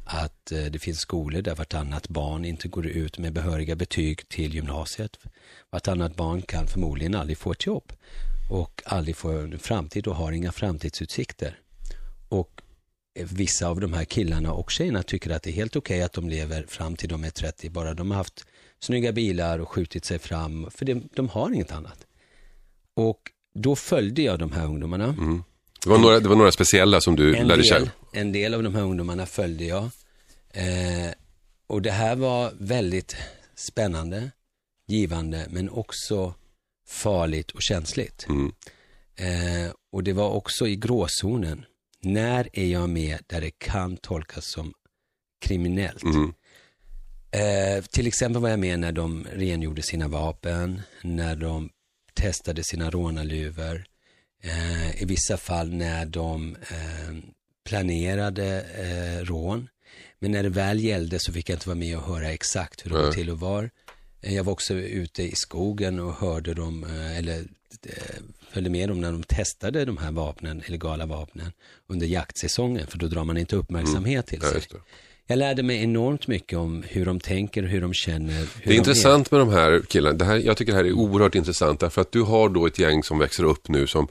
att eh, det finns skolor där vartannat barn inte går ut med behöriga betyg till gymnasiet. Vartannat barn kan förmodligen aldrig få ett jobb och aldrig få en framtid och har inga framtidsutsikter. Och eh, vissa av de här killarna och tjejerna tycker att det är helt okej att de lever fram till de är 30, bara de har haft snygga bilar och skjutit sig fram, för de, de har inget annat. Och då följde jag de här ungdomarna. Det var några, det var några speciella som du En lärde del, känna. en del av de här ungdomarna följde jag. Eh, och det här var väldigt spännande, givande, men också farligt och känsligt. Mm. Eh, och det var också i gråzonen. När är jag med där det kan tolkas som kriminellt? Mm. Eh, till exempel var jag med när de rengjorde sina vapen, när de testade sina rånarluvor, eh, i vissa fall när de eh, planerade eh, rån. Men när det väl gällde så fick jag inte vara med och höra exakt hur det går till och var. Eh, Jag var också ute i skogen och hörde dem, eh, eller eh, följde med dem när de testade de här vapnen, illegala vapnen, under jaktsäsongen, för då drar man inte uppmärksamhet till Ja, sig. det. Jag lärde mig enormt mycket om hur de tänker, hur de känner. Hur Det är de intressant med de här killarna. Det här, jag tycker det här är oerhört intressant därför att du har då ett gäng som växer upp nu som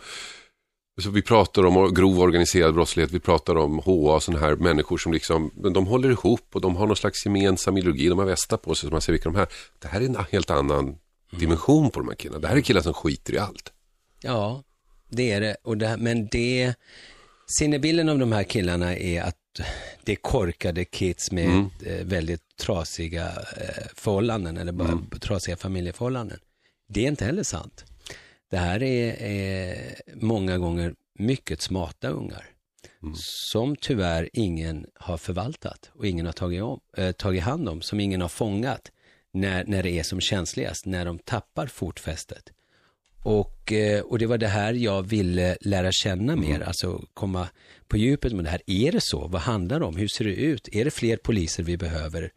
så vi pratar om grov organiserad brottslighet, vi pratar om HA och sådana här människor som liksom, men de håller ihop och de har någon slags gemensam ideologi, de har västar på sig så man ser vilka de här, det här är en helt annan dimension på de här killarna. Det här är killar som skiter i allt. Ja, det är det. Och det men det, sinnebilden av de här killarna är att det är korkade kids med Mm. eh, väldigt trasiga eh, förhållanden eller bara trasiga familjeförhållanden. Det är inte heller sant. Det här är, är många gånger mycket smarta ungar som tyvärr ingen har förvaltat och ingen har tagit, om, eh, tagit hand om, som ingen har fångat när, när det är som känsligast, när de tappar fotfästet. Och, eh, och det var det här jag ville lära känna mer, alltså komma på djupet med det här. Är det så? Vad handlar det om? Hur ser det ut? Är det fler poliser vi behöver?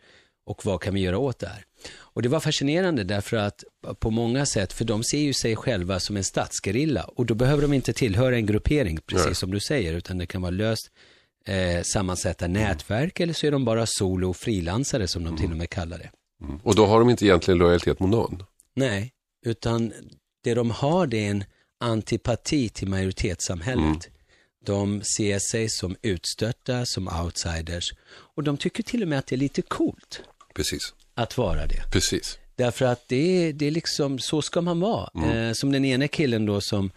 Och vad kan vi göra åt det här? Och det var fascinerande därför att på många sätt, för de ser ju sig själva som en statsgerilla och då behöver de inte tillhöra en gruppering, precis Nej. som du säger, utan det kan vara löst eh, sammansatta nätverk eller så är de bara solo och frilansare som de till och med kallar det. Och då har de inte egentligen lojalitet mot någon. Nej, utan det de har det är en antipati till majoritetssamhället. De ser sig som utstötta, som outsiders och de tycker till och med att det är lite coolt Precis, att vara det. precis. Därför att det är, det är liksom, så ska man vara. Eh, som den ena killen då som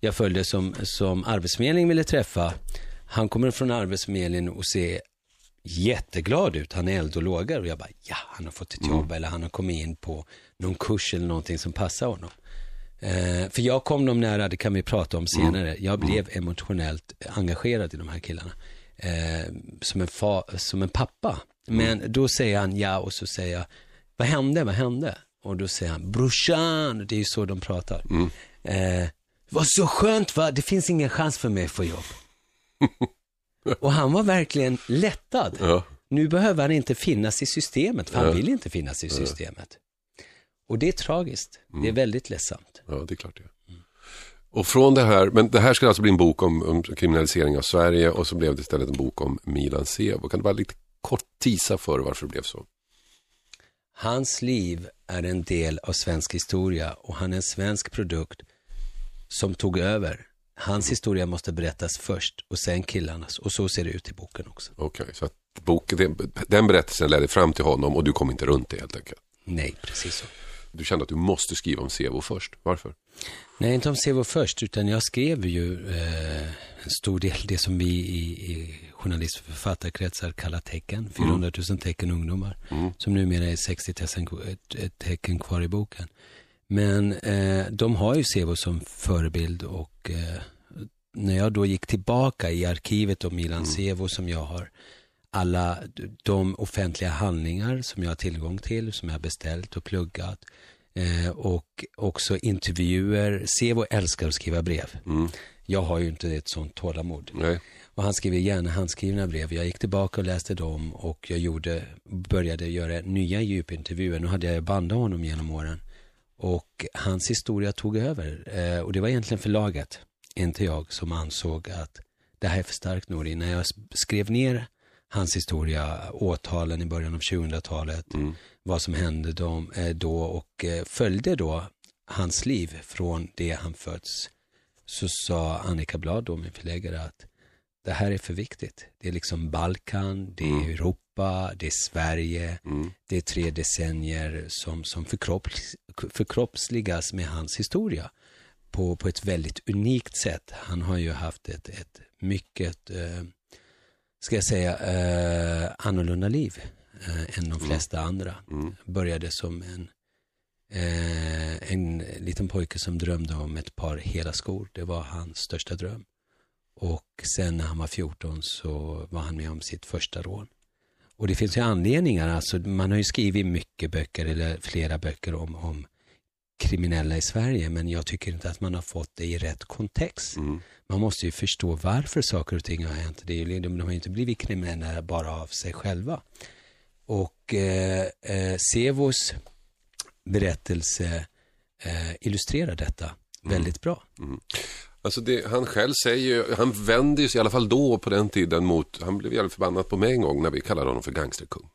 jag följde som, som Arbetsförmedlingen ville träffa. Han kommer från Arbetsförmedlingen och ser jätteglad ut. Han är eld och lågar och jag bara, ja, han har fått ett jobb eller han har kommit in på någon kurs eller någonting som passar honom. Eh, för jag kom dem nära, det kan vi prata om senare. Jag blev emotionellt engagerad i de här killarna. Eh, som, en fa, som en pappa. Men då säger han ja och så säger jag, vad hände, vad hände? Och då säger han, brorsan, det är ju så de pratar. Eh, vad så skönt va, det finns ingen chans för mig att få jobb. och han var verkligen lättad. Ja. Nu behöver han inte finnas i systemet, för han Ja. vill inte finnas i systemet. Och det är tragiskt, det är väldigt ledsamt. Ja, det är klart det är. Och från det här, men det här skulle alltså bli en bok om, om kriminalisering av Sverige och så blev det istället en bok om Milan Sevo. Kan du bara lite kort tisa för varför det blev så? Hans liv är en del av svensk historia och han är en svensk produkt som tog över. Hans historia måste berättas först och sen killarnas och så ser det ut i boken också. Okej, så att boken, den, den berättelsen ledde fram till honom och du kom inte runt det helt enkelt. Nej, precis så. Du kände att du måste skriva om Sevo först. Varför? Nej, inte om Sevo först, utan jag skrev ju eh, en stor del det som vi i, i journalist och författarkretsar kallar tecken. 400 000 tecken ungdomar. Mm. Som numera är 60 tecken, tecken kvar i boken. Men eh, de har ju Sevo som förebild och eh, när jag då gick tillbaka i arkivet om Milan Mm. Sevo som jag har alla de offentliga handlingar som jag har tillgång till, som jag har beställt och pluggat. Eh, och också intervjuer. Sevo älskar att skriva brev. Mm. Jag har ju inte ett sånt tålamod. Nej. Och han skriver gärna handskrivna brev. Jag gick tillbaka och läste dem och jag gjorde, började göra nya djupintervjuer. Nu hade jag bandat honom genom åren. Och hans historia tog över. Eh, och det var egentligen förlaget, inte jag, som ansåg att det här är för starkt Nori. När jag skrev ner hans historia, åtalen i början av 2000-talet, Mm. vad som hände dem, eh, då och eh, följde då hans liv från det han föds, så sa Annika Blad, då, min förläggare, att det här är för viktigt. Det är liksom Balkan, det är Mm. Europa, det är Sverige, Mm. det är tre decennier som, som förkropps, förkroppsligas med hans historia på, på ett väldigt unikt sätt. Han har ju haft ett, ett mycket, eh, ska jag säga, eh, annorlunda liv eh, än de flesta andra. Mm. Började som en, eh, en liten pojke som drömde om ett par hela skor. Det var hans största dröm. Och sen när han var 14 så var han med om sitt första rån. Och det finns ju anledningar, alltså man har ju skrivit mycket böcker eller flera böcker om, om kriminella i Sverige, men jag tycker inte att man har fått det i rätt kontext. Mm. Man måste ju förstå varför saker och ting har hänt. Det är ju, de har ju inte blivit kriminella bara av sig själva. Och eh, eh, Sevos berättelse eh, illustrerar detta väldigt bra. Alltså det, han själv säger han vänder sig i alla fall då på den tiden mot, han blev jävligt förbannad på mig en gång när vi kallade honom för gangsterkung.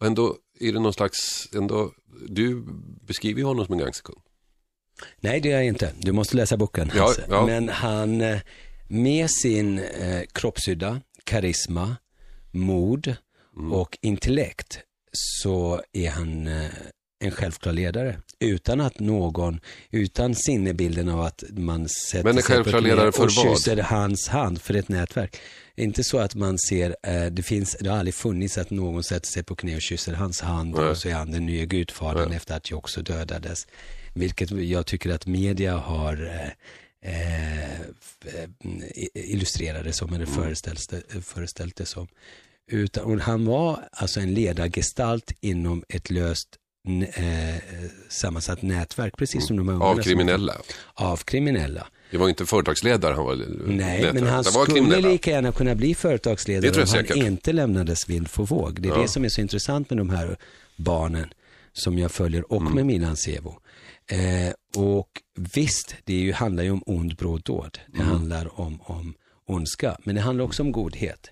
Och ändå är det någon slags, ändå, du beskriver ju honom som en gangsterkung. Nej, det är jag inte. Du måste läsa boken. Ja, Hasse. ja. Men han, eh, med sin eh, kroppshydda, karisma, mod Mm. och intellekt så är han eh, en självklar ledare. Utan att någon, utan sinnebilden av att man sätter Men en sig på självklar ledare för och vad? kysser hans hand för ett nätverk. Inte så att man ser, eh, det finns, det har aldrig funnits att någon sätter sig på knä och kysser hans hand Nej. och så är han den nya gudfadern efter att jag också dödades. Vilket jag tycker att media har eh, eh, eh, illustrerat det som, eller föreställt det, föreställt det som. Utan, och han var alltså en ledargestalt inom ett löst eh, sammansatt nätverk, precis som de här ungarna Av som- kriminella. Av kriminella. Det var inte företagsledare han var Nej, nätverk. men han skulle kriminella. lika gärna kunna bli företagsledare om han säkert. inte lämnades vind för våg. Det är Ja. det som är så intressant med de här barnen som jag följer och Mm. med Milan Sevo. Eh, och visst, det ju, handlar ju om ond bråd dåd. Det Mm. handlar om, om ondska, men det handlar också om godhet.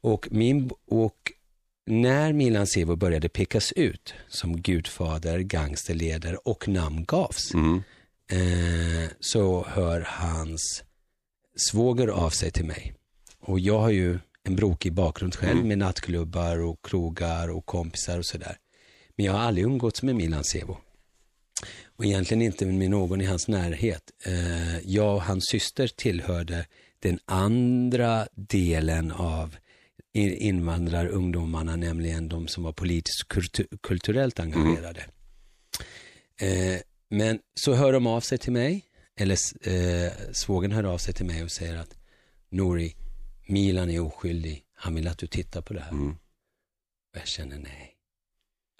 Och, min, och när Milan Sevo började pekas ut som gudfader, gangsterledare och namn gavs, Mm. eh, så hör hans svåger av sig till mig. Och jag har ju en brokig bakgrund själv Mm. med nattklubbar och krogar och kompisar och sådär. Men jag har aldrig umgåtts med Milan Sevo. Och egentligen inte med någon i hans närhet. Eh, jag och hans syster tillhörde den andra delen av invandrarungdomarna, nämligen de som var politiskt kultu- kulturellt engagerade. Eh, men så hör de av sig till mig, eller eh, svågen hör av sig till mig och säger att Nori, Milan är oskyldig, han vill att du tittar på det här. Mm. Och jag känner nej.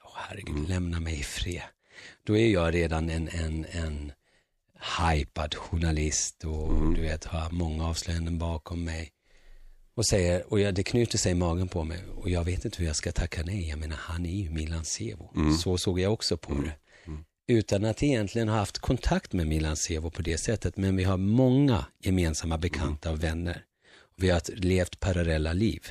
Åh herregud, lämna mig i fred. Då är jag redan en, en, en hypad journalist och du vet, har många avslöjanden bakom mig. Och säger, och jag, det knyter sig i magen på mig och jag vet inte hur jag ska tacka nej. Jag menar, han är ju Milan Sevo. Så såg jag också på det. Utan att egentligen ha haft kontakt med Milan Sevo på det sättet. Men vi har många gemensamma bekanta och vänner. Vi har levt parallella liv.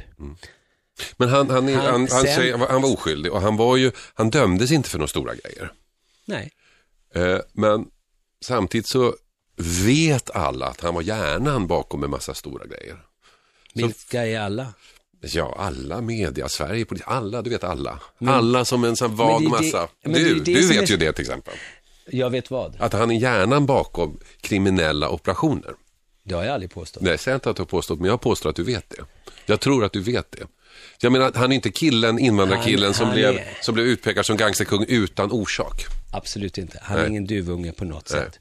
Men han, han, är, Han- han, han, sen- säger, han var oskyldig och han var ju, han dömdes inte för några stora grejer. Nej, Eh, men samtidigt så vet alla att han var hjärnan bakom en massa stora grejer. Vilka är alla? Ja, alla media, Sverige, polis, alla, du vet alla. alla som en sån vag men det är massa. men det är Du, det du vet är- ju det till exempel. Jag vet vad. Att han är hjärnan bakom kriminella operationer. Det har jag aldrig påstått. Nej, säg inte att du har påstått, men jag påstår att du vet det. Jag tror att du vet det. Jag menar, han är inte killen, invandrarkillen Han- som, han blev, är- som blev utpekad som gangsterkung utan orsak. Absolut inte. Han är Nej. ingen duvunge på något Nej. sätt.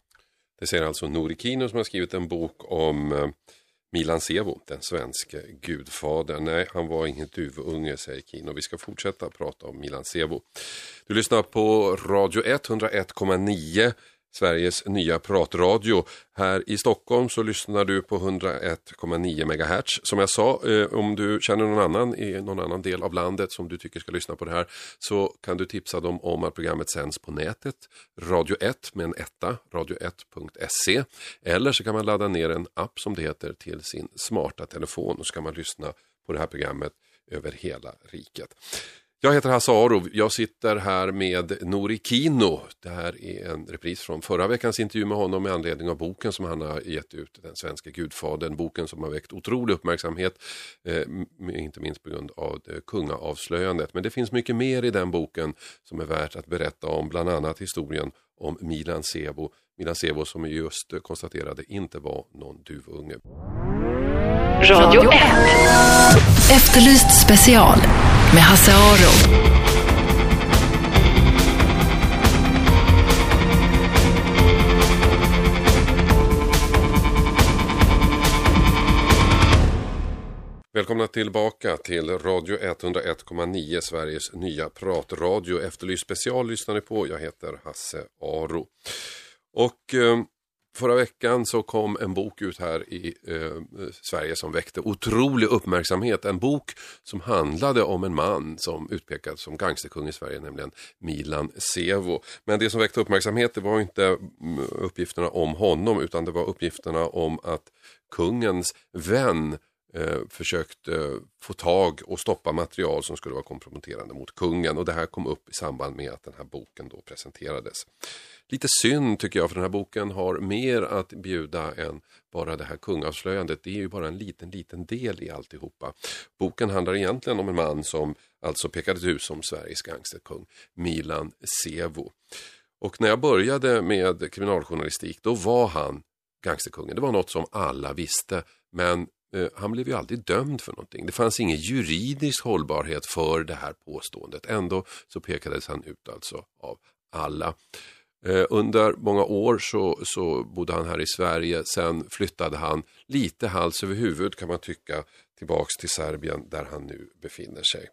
Det säger alltså Nori Kino som har skrivit en bok om eh, Milan Sevo, den svenske gudfadern. Nej, han var ingen duvunge, säger Kino. Vi ska fortsätta prata om Milan Sevo. Du lyssnar på Radio 101,9. Sveriges nya pratradio. Här i Stockholm så lyssnar du på 101,9 MHz. Som jag sa, eh, om du känner någon annan i någon annan del av landet som du tycker ska lyssna på det här så kan du tipsa dem om att programmet sänds på nätet. Radio 1 med en etta, radio1.se. Eller så kan man ladda ner en app som det heter till sin smarta telefon och så kan man lyssna på det här programmet över hela riket. Jag heter Hasse Aro. Jag sitter här med Nori Kino. Det här är en repris från förra veckans intervju med honom med anledning av boken som han har gett ut, Den svenska gudfadern. Boken som har väckt otrolig uppmärksamhet, eh, inte minst på grund av det kungaavslöjandet. Men det finns mycket mer i den boken som är värt att berätta om, bland annat historien om Milan Sebo. Milan Sebo som vi just konstaterade inte var någon duvunge. Radio 1. Efterlyst special med Hasse Aro. Välkomna tillbaka till Radio 101,9, Sveriges nya pratradio. Efterlyst special lyssnar ni på. Jag heter Hasse Aro. Och eh, förra veckan så kom en bok ut här i eh, Sverige som väckte otrolig uppmärksamhet. En bok som handlade om en man som utpekades som gangsterkung i Sverige, nämligen Milan Sevo. Men det som väckte uppmärksamhet det var inte mm, uppgifterna om honom utan det var uppgifterna om att kungens vän eh, försökte eh, få tag och stoppa material som skulle vara komprometterande mot kungen och det här kom upp i samband med att den här boken då presenterades. Lite synd tycker jag för den här boken har mer att bjuda än bara det här kungavslöjandet. Det är ju bara en liten, liten del i alltihopa. Boken handlar egentligen om en man som alltså pekades ut som Sveriges gangsterkung, Milan Sevo. Och när jag började med kriminaljournalistik då var han gangsterkungen. Det var något som alla visste men Eh, han blev ju aldrig dömd för någonting. Det fanns ingen juridisk hållbarhet för det här påståendet. Ändå så pekades han ut alltså av alla. Eh, under många år så, så bodde han här i Sverige. Sen flyttade han lite hals över huvud kan man tycka tillbaks till Serbien där han nu befinner sig.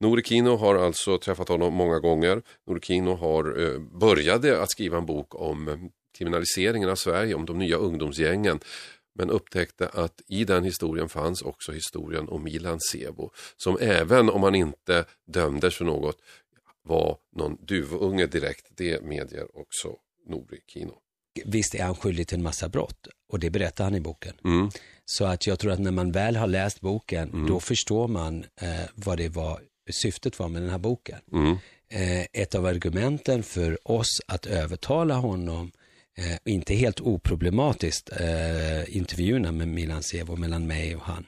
Norikino har alltså träffat honom många gånger. Norikino har, eh, började att skriva en bok om eh, kriminaliseringen av Sverige, om de nya ungdomsgängen. Men upptäckte att i den historien fanns också historien om Milan Sebo. Som även om han inte dömdes för något var någon duvunge direkt. Det medger också Nori Kino. Visst är han skyldig till en massa brott och det berättar han i boken. Mm. Så att jag tror att när man väl har läst boken, Mm. då förstår man eh, vad det var, syftet var med den här boken. Mm. Eh, ett av argumenten för oss att övertala honom, eh, inte helt oproblematiskt, eh, intervjuerna med Milan Sevo mellan mig och han.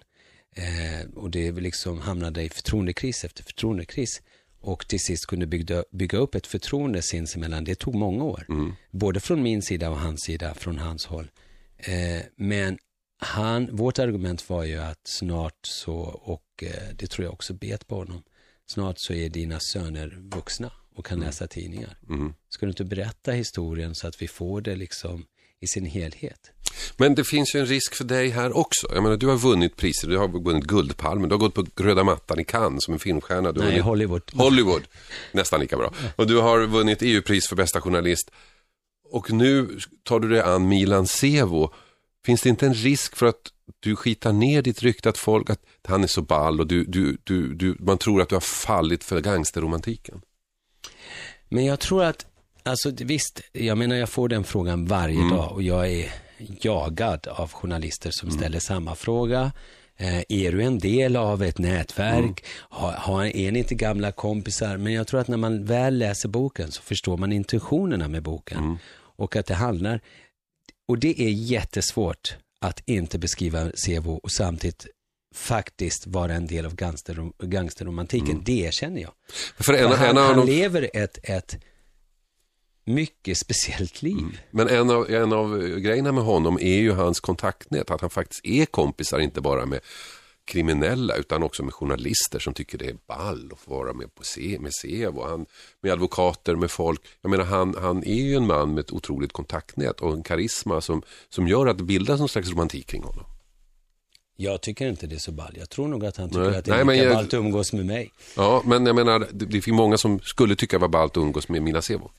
Eh, och det liksom hamnade i förtroendekris efter förtroendekris. Och till sist kunde bygga, bygga upp ett förtroende sinsemellan. Det tog många år. Både från min sida och hans sida, från hans håll. Eh, men han, vårt argument var ju att snart så, och eh, det tror jag också bet på honom, snart så är dina söner vuxna och kan läsa tidningar. Mm. Ska du inte berätta historien så att vi får det liksom i sin helhet? Men det finns ju en risk för dig här också. Jag menar, du har vunnit priser, du har vunnit Guldpalmen, du har gått på röda mattan i Cannes som en filmstjärna. Du har Nej, vunnit Hollywood. Hollywood, nästan lika bra. Och du har vunnit EU-pris för bästa journalist. Och nu tar du dig an Milan Sevo. Finns det inte en risk för att du skitar ner ditt rykte att folk, att han är så ball och du, du, du, du, man tror att du har fallit för gangsterromantiken? Men jag tror att, alltså visst, jag menar jag får den frågan varje dag och jag är jagad av journalister som ställer samma fråga. Eh, är du en del av ett nätverk? Har, har, är ni inte gamla kompisar? Men jag tror att när man väl läser boken så förstår man intentionerna med boken. Och att det handlar, och det är jättesvårt att inte beskriva Sevo och samtidigt faktiskt vara en del av gangster, gangsterromantiken. Det erkänner jag. För en, För han, en av han de... lever ett, ett mycket speciellt liv. Mm. Men en av, en av grejerna med honom är ju hans kontaktnät, att han faktiskt är kompisar, inte bara med kriminella utan också med journalister som tycker det är ball att få vara med på se, med SEV och han, med advokater, med folk. Jag menar han, han är ju en man med ett otroligt kontaktnät och en karisma som, som gör att det bildas någon slags romantik kring honom. Jag tycker inte det är så ball. Jag tror nog att han tycker Nej. att det är lika ballt att umgås med mig. Ja, men jag menar, det, det finns många som skulle tycka det var ballt att umgås med Mila Sevo.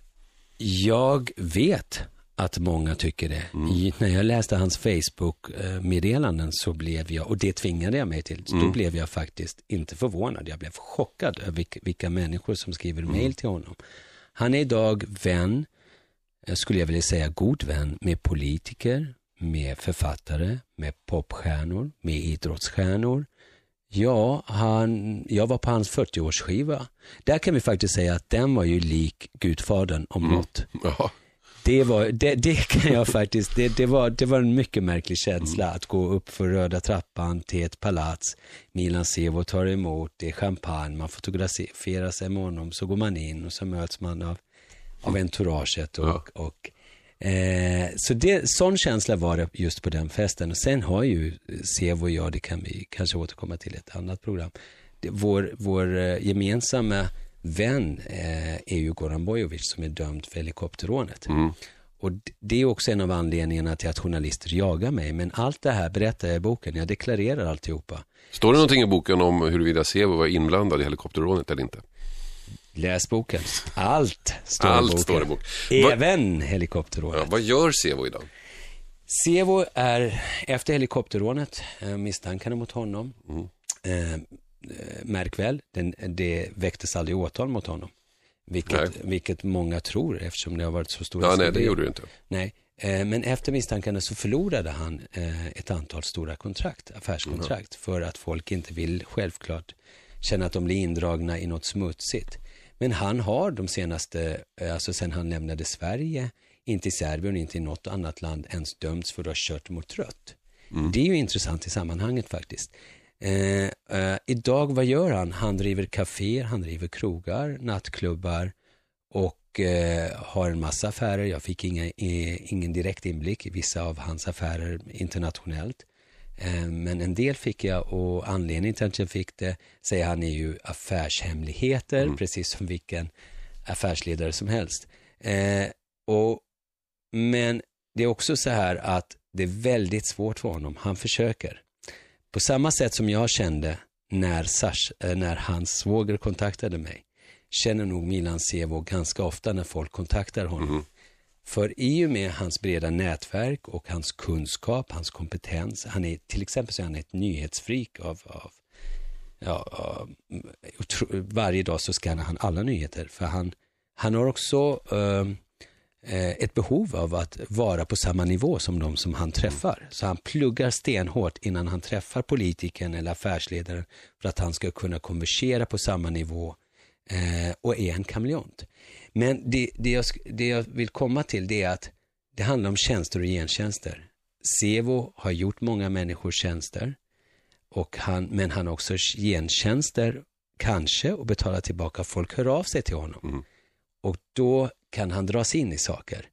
Jag vet att många tycker det. Mm. I, när jag läste hans Facebook-meddelanden så blev jag, och det tvingade jag mig till, mm. då blev jag faktiskt inte förvånad. Jag blev chockad över vilka, vilka människor som skriver mm. mail till honom. Han är idag vän, skulle jag vilja säga god vän, med politiker, med författare, med popstjärnor, med idrottsstjärnor. Ja, han, jag var på hans 40-årsskiva. Där kan vi faktiskt säga att den var ju lik Gudfadern om mm. något. Ja. Det, var, det, det kan jag faktiskt, det, det, var, det var en mycket märklig känsla mm. att gå upp för röda trappan till ett palats. Milan Sevo tar emot, det är champagne, man fotograferar sig med honom, så går man in och så möts man av, av entouraget och, ja. och Eh, så det, sån känsla var det just på den festen. Och sen har ju Sevo och jag, det kan vi kanske återkomma till i ett annat program, det, vår, vår eh, gemensamma vän eh, är ju Goran Bojovic som är dömd för helikopterrånet. Mm. Och det är också en av anledningarna till att journalister jagar mig. Men allt det här berättar jag i boken, jag deklarerar alltihopa. Står det någonting i boken om huruvida Sevo var inblandad i helikopterrånet eller inte? Läs boken. Allt står Allt i boken. Står i bok. Även helikopterrånet. Ja, vad gör Sevo idag? Sevo är, efter helikopterrånet, eh, misstankarna mot honom, mm. eh, märk väl, den, det väcktes aldrig åtal mot honom. Vilket, vilket många tror eftersom det har varit så stora Ja, nej, det gjorde det inte. Nej, eh, men efter misstankarna så förlorade han eh, ett antal stora kontrakt, affärskontrakt, mm. för att folk inte vill självklart känna att de blir indragna i något smutsigt. Men han har de senaste, eh, alltså sen han lämnade Sverige, inte i Serbien, inte i något annat land ens dömts för att ha kört mot rött. Mm. Det är ju intressant i sammanhanget faktiskt. Eh, eh, idag, vad gör han? Han driver kaféer, han driver krogar, nattklubbar och eh, har en massa affärer. Jag fick inga, eh, ingen direkt inblick i vissa av hans affärer internationellt. Eh, men en del fick jag och anledningen till att jag fick det, säger han, är ju affärshemligheter, mm. precis som vilken affärsledare som helst. Eh, och, men det är också så här att det är väldigt svårt för honom. Han försöker. På samma sätt som jag kände när, Sars, eh, när hans svåger kontaktade mig, känner nog Milan Sevo ganska ofta när folk kontaktar honom. Mm. För i och med hans breda nätverk och hans kunskap, hans kompetens, han är till exempel så är han ett nyhetsfreak av, av ja, varje dag så skannar han alla nyheter. För han, han har också ehm, eh, ett behov av att vara på samma nivå som de som han träffar. Så han pluggar stenhårt innan han träffar politikern eller affärsledaren för att han ska kunna konversera på samma nivå uh, och är en kameleont. Men det, det, jag, det jag vill komma till det är att det handlar om tjänster och gentjänster. Sevo har gjort många människor tjänster, och han, men han har också gentjänster, kanske, och betalar tillbaka. Folk hör av sig till honom. Mm. Och då kan han dras in i saker.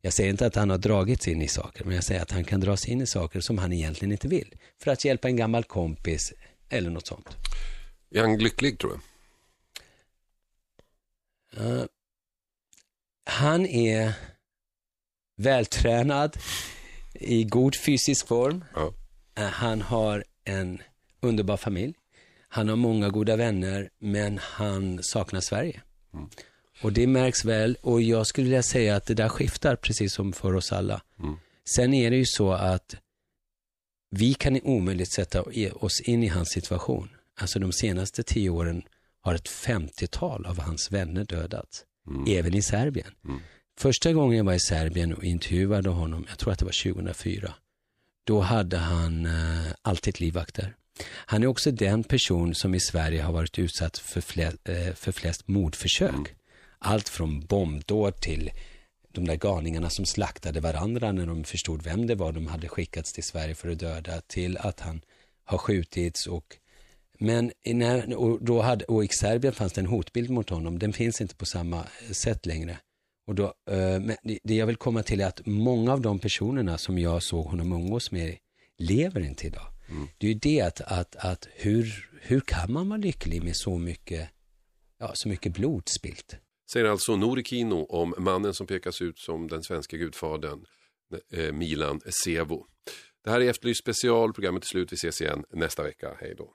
Jag säger inte att han har dragits in i saker, men jag säger att han kan dras in i saker som han egentligen inte vill. För att hjälpa en gammal kompis eller något sånt. Är han lycklig tror du? Uh, han är vältränad, i god fysisk form. Ja. Eh, han har en underbar familj. Han har många goda vänner, men han saknar Sverige. Mm. Och det märks väl, och jag skulle vilja säga att det där skiftar precis som för oss alla. Mm. Sen är det ju så att vi kan omöjligt sätta oss in i hans situation. Alltså de senaste tio åren har ett femtiotal av hans vänner dödats mm. även i Serbien. Mm. Första gången jag var i Serbien och intervjuade honom, jag tror att det var 2004, då hade han eh, alltid livvakter. Han är också den person som i Sverige har varit utsatt för, flest, eh, för flest mordförsök. Mm. Allt från bombdåd till de där galningarna som slaktade varandra när de förstod vem det var de hade skickats till Sverige för att döda, till att han har skjutits och men när, och då hade, och i Serbien fanns det en hotbild mot honom. Den finns inte på samma sätt längre. Och då, eh, men det- jag vill komma till är att många av de personerna som jag såg honom umgås med lever inte idag. Det är ju det att, att, att hur, hur kan man vara lycklig med så mycket, ja, så mycket blod spilt? Säger alltså Nori Kino om mannen som pekas ut som den svenska gudfadern, eh, Milan Sevo. Det här är Efterlyst special, programmet är slut, vi ses igen nästa vecka. Hej då.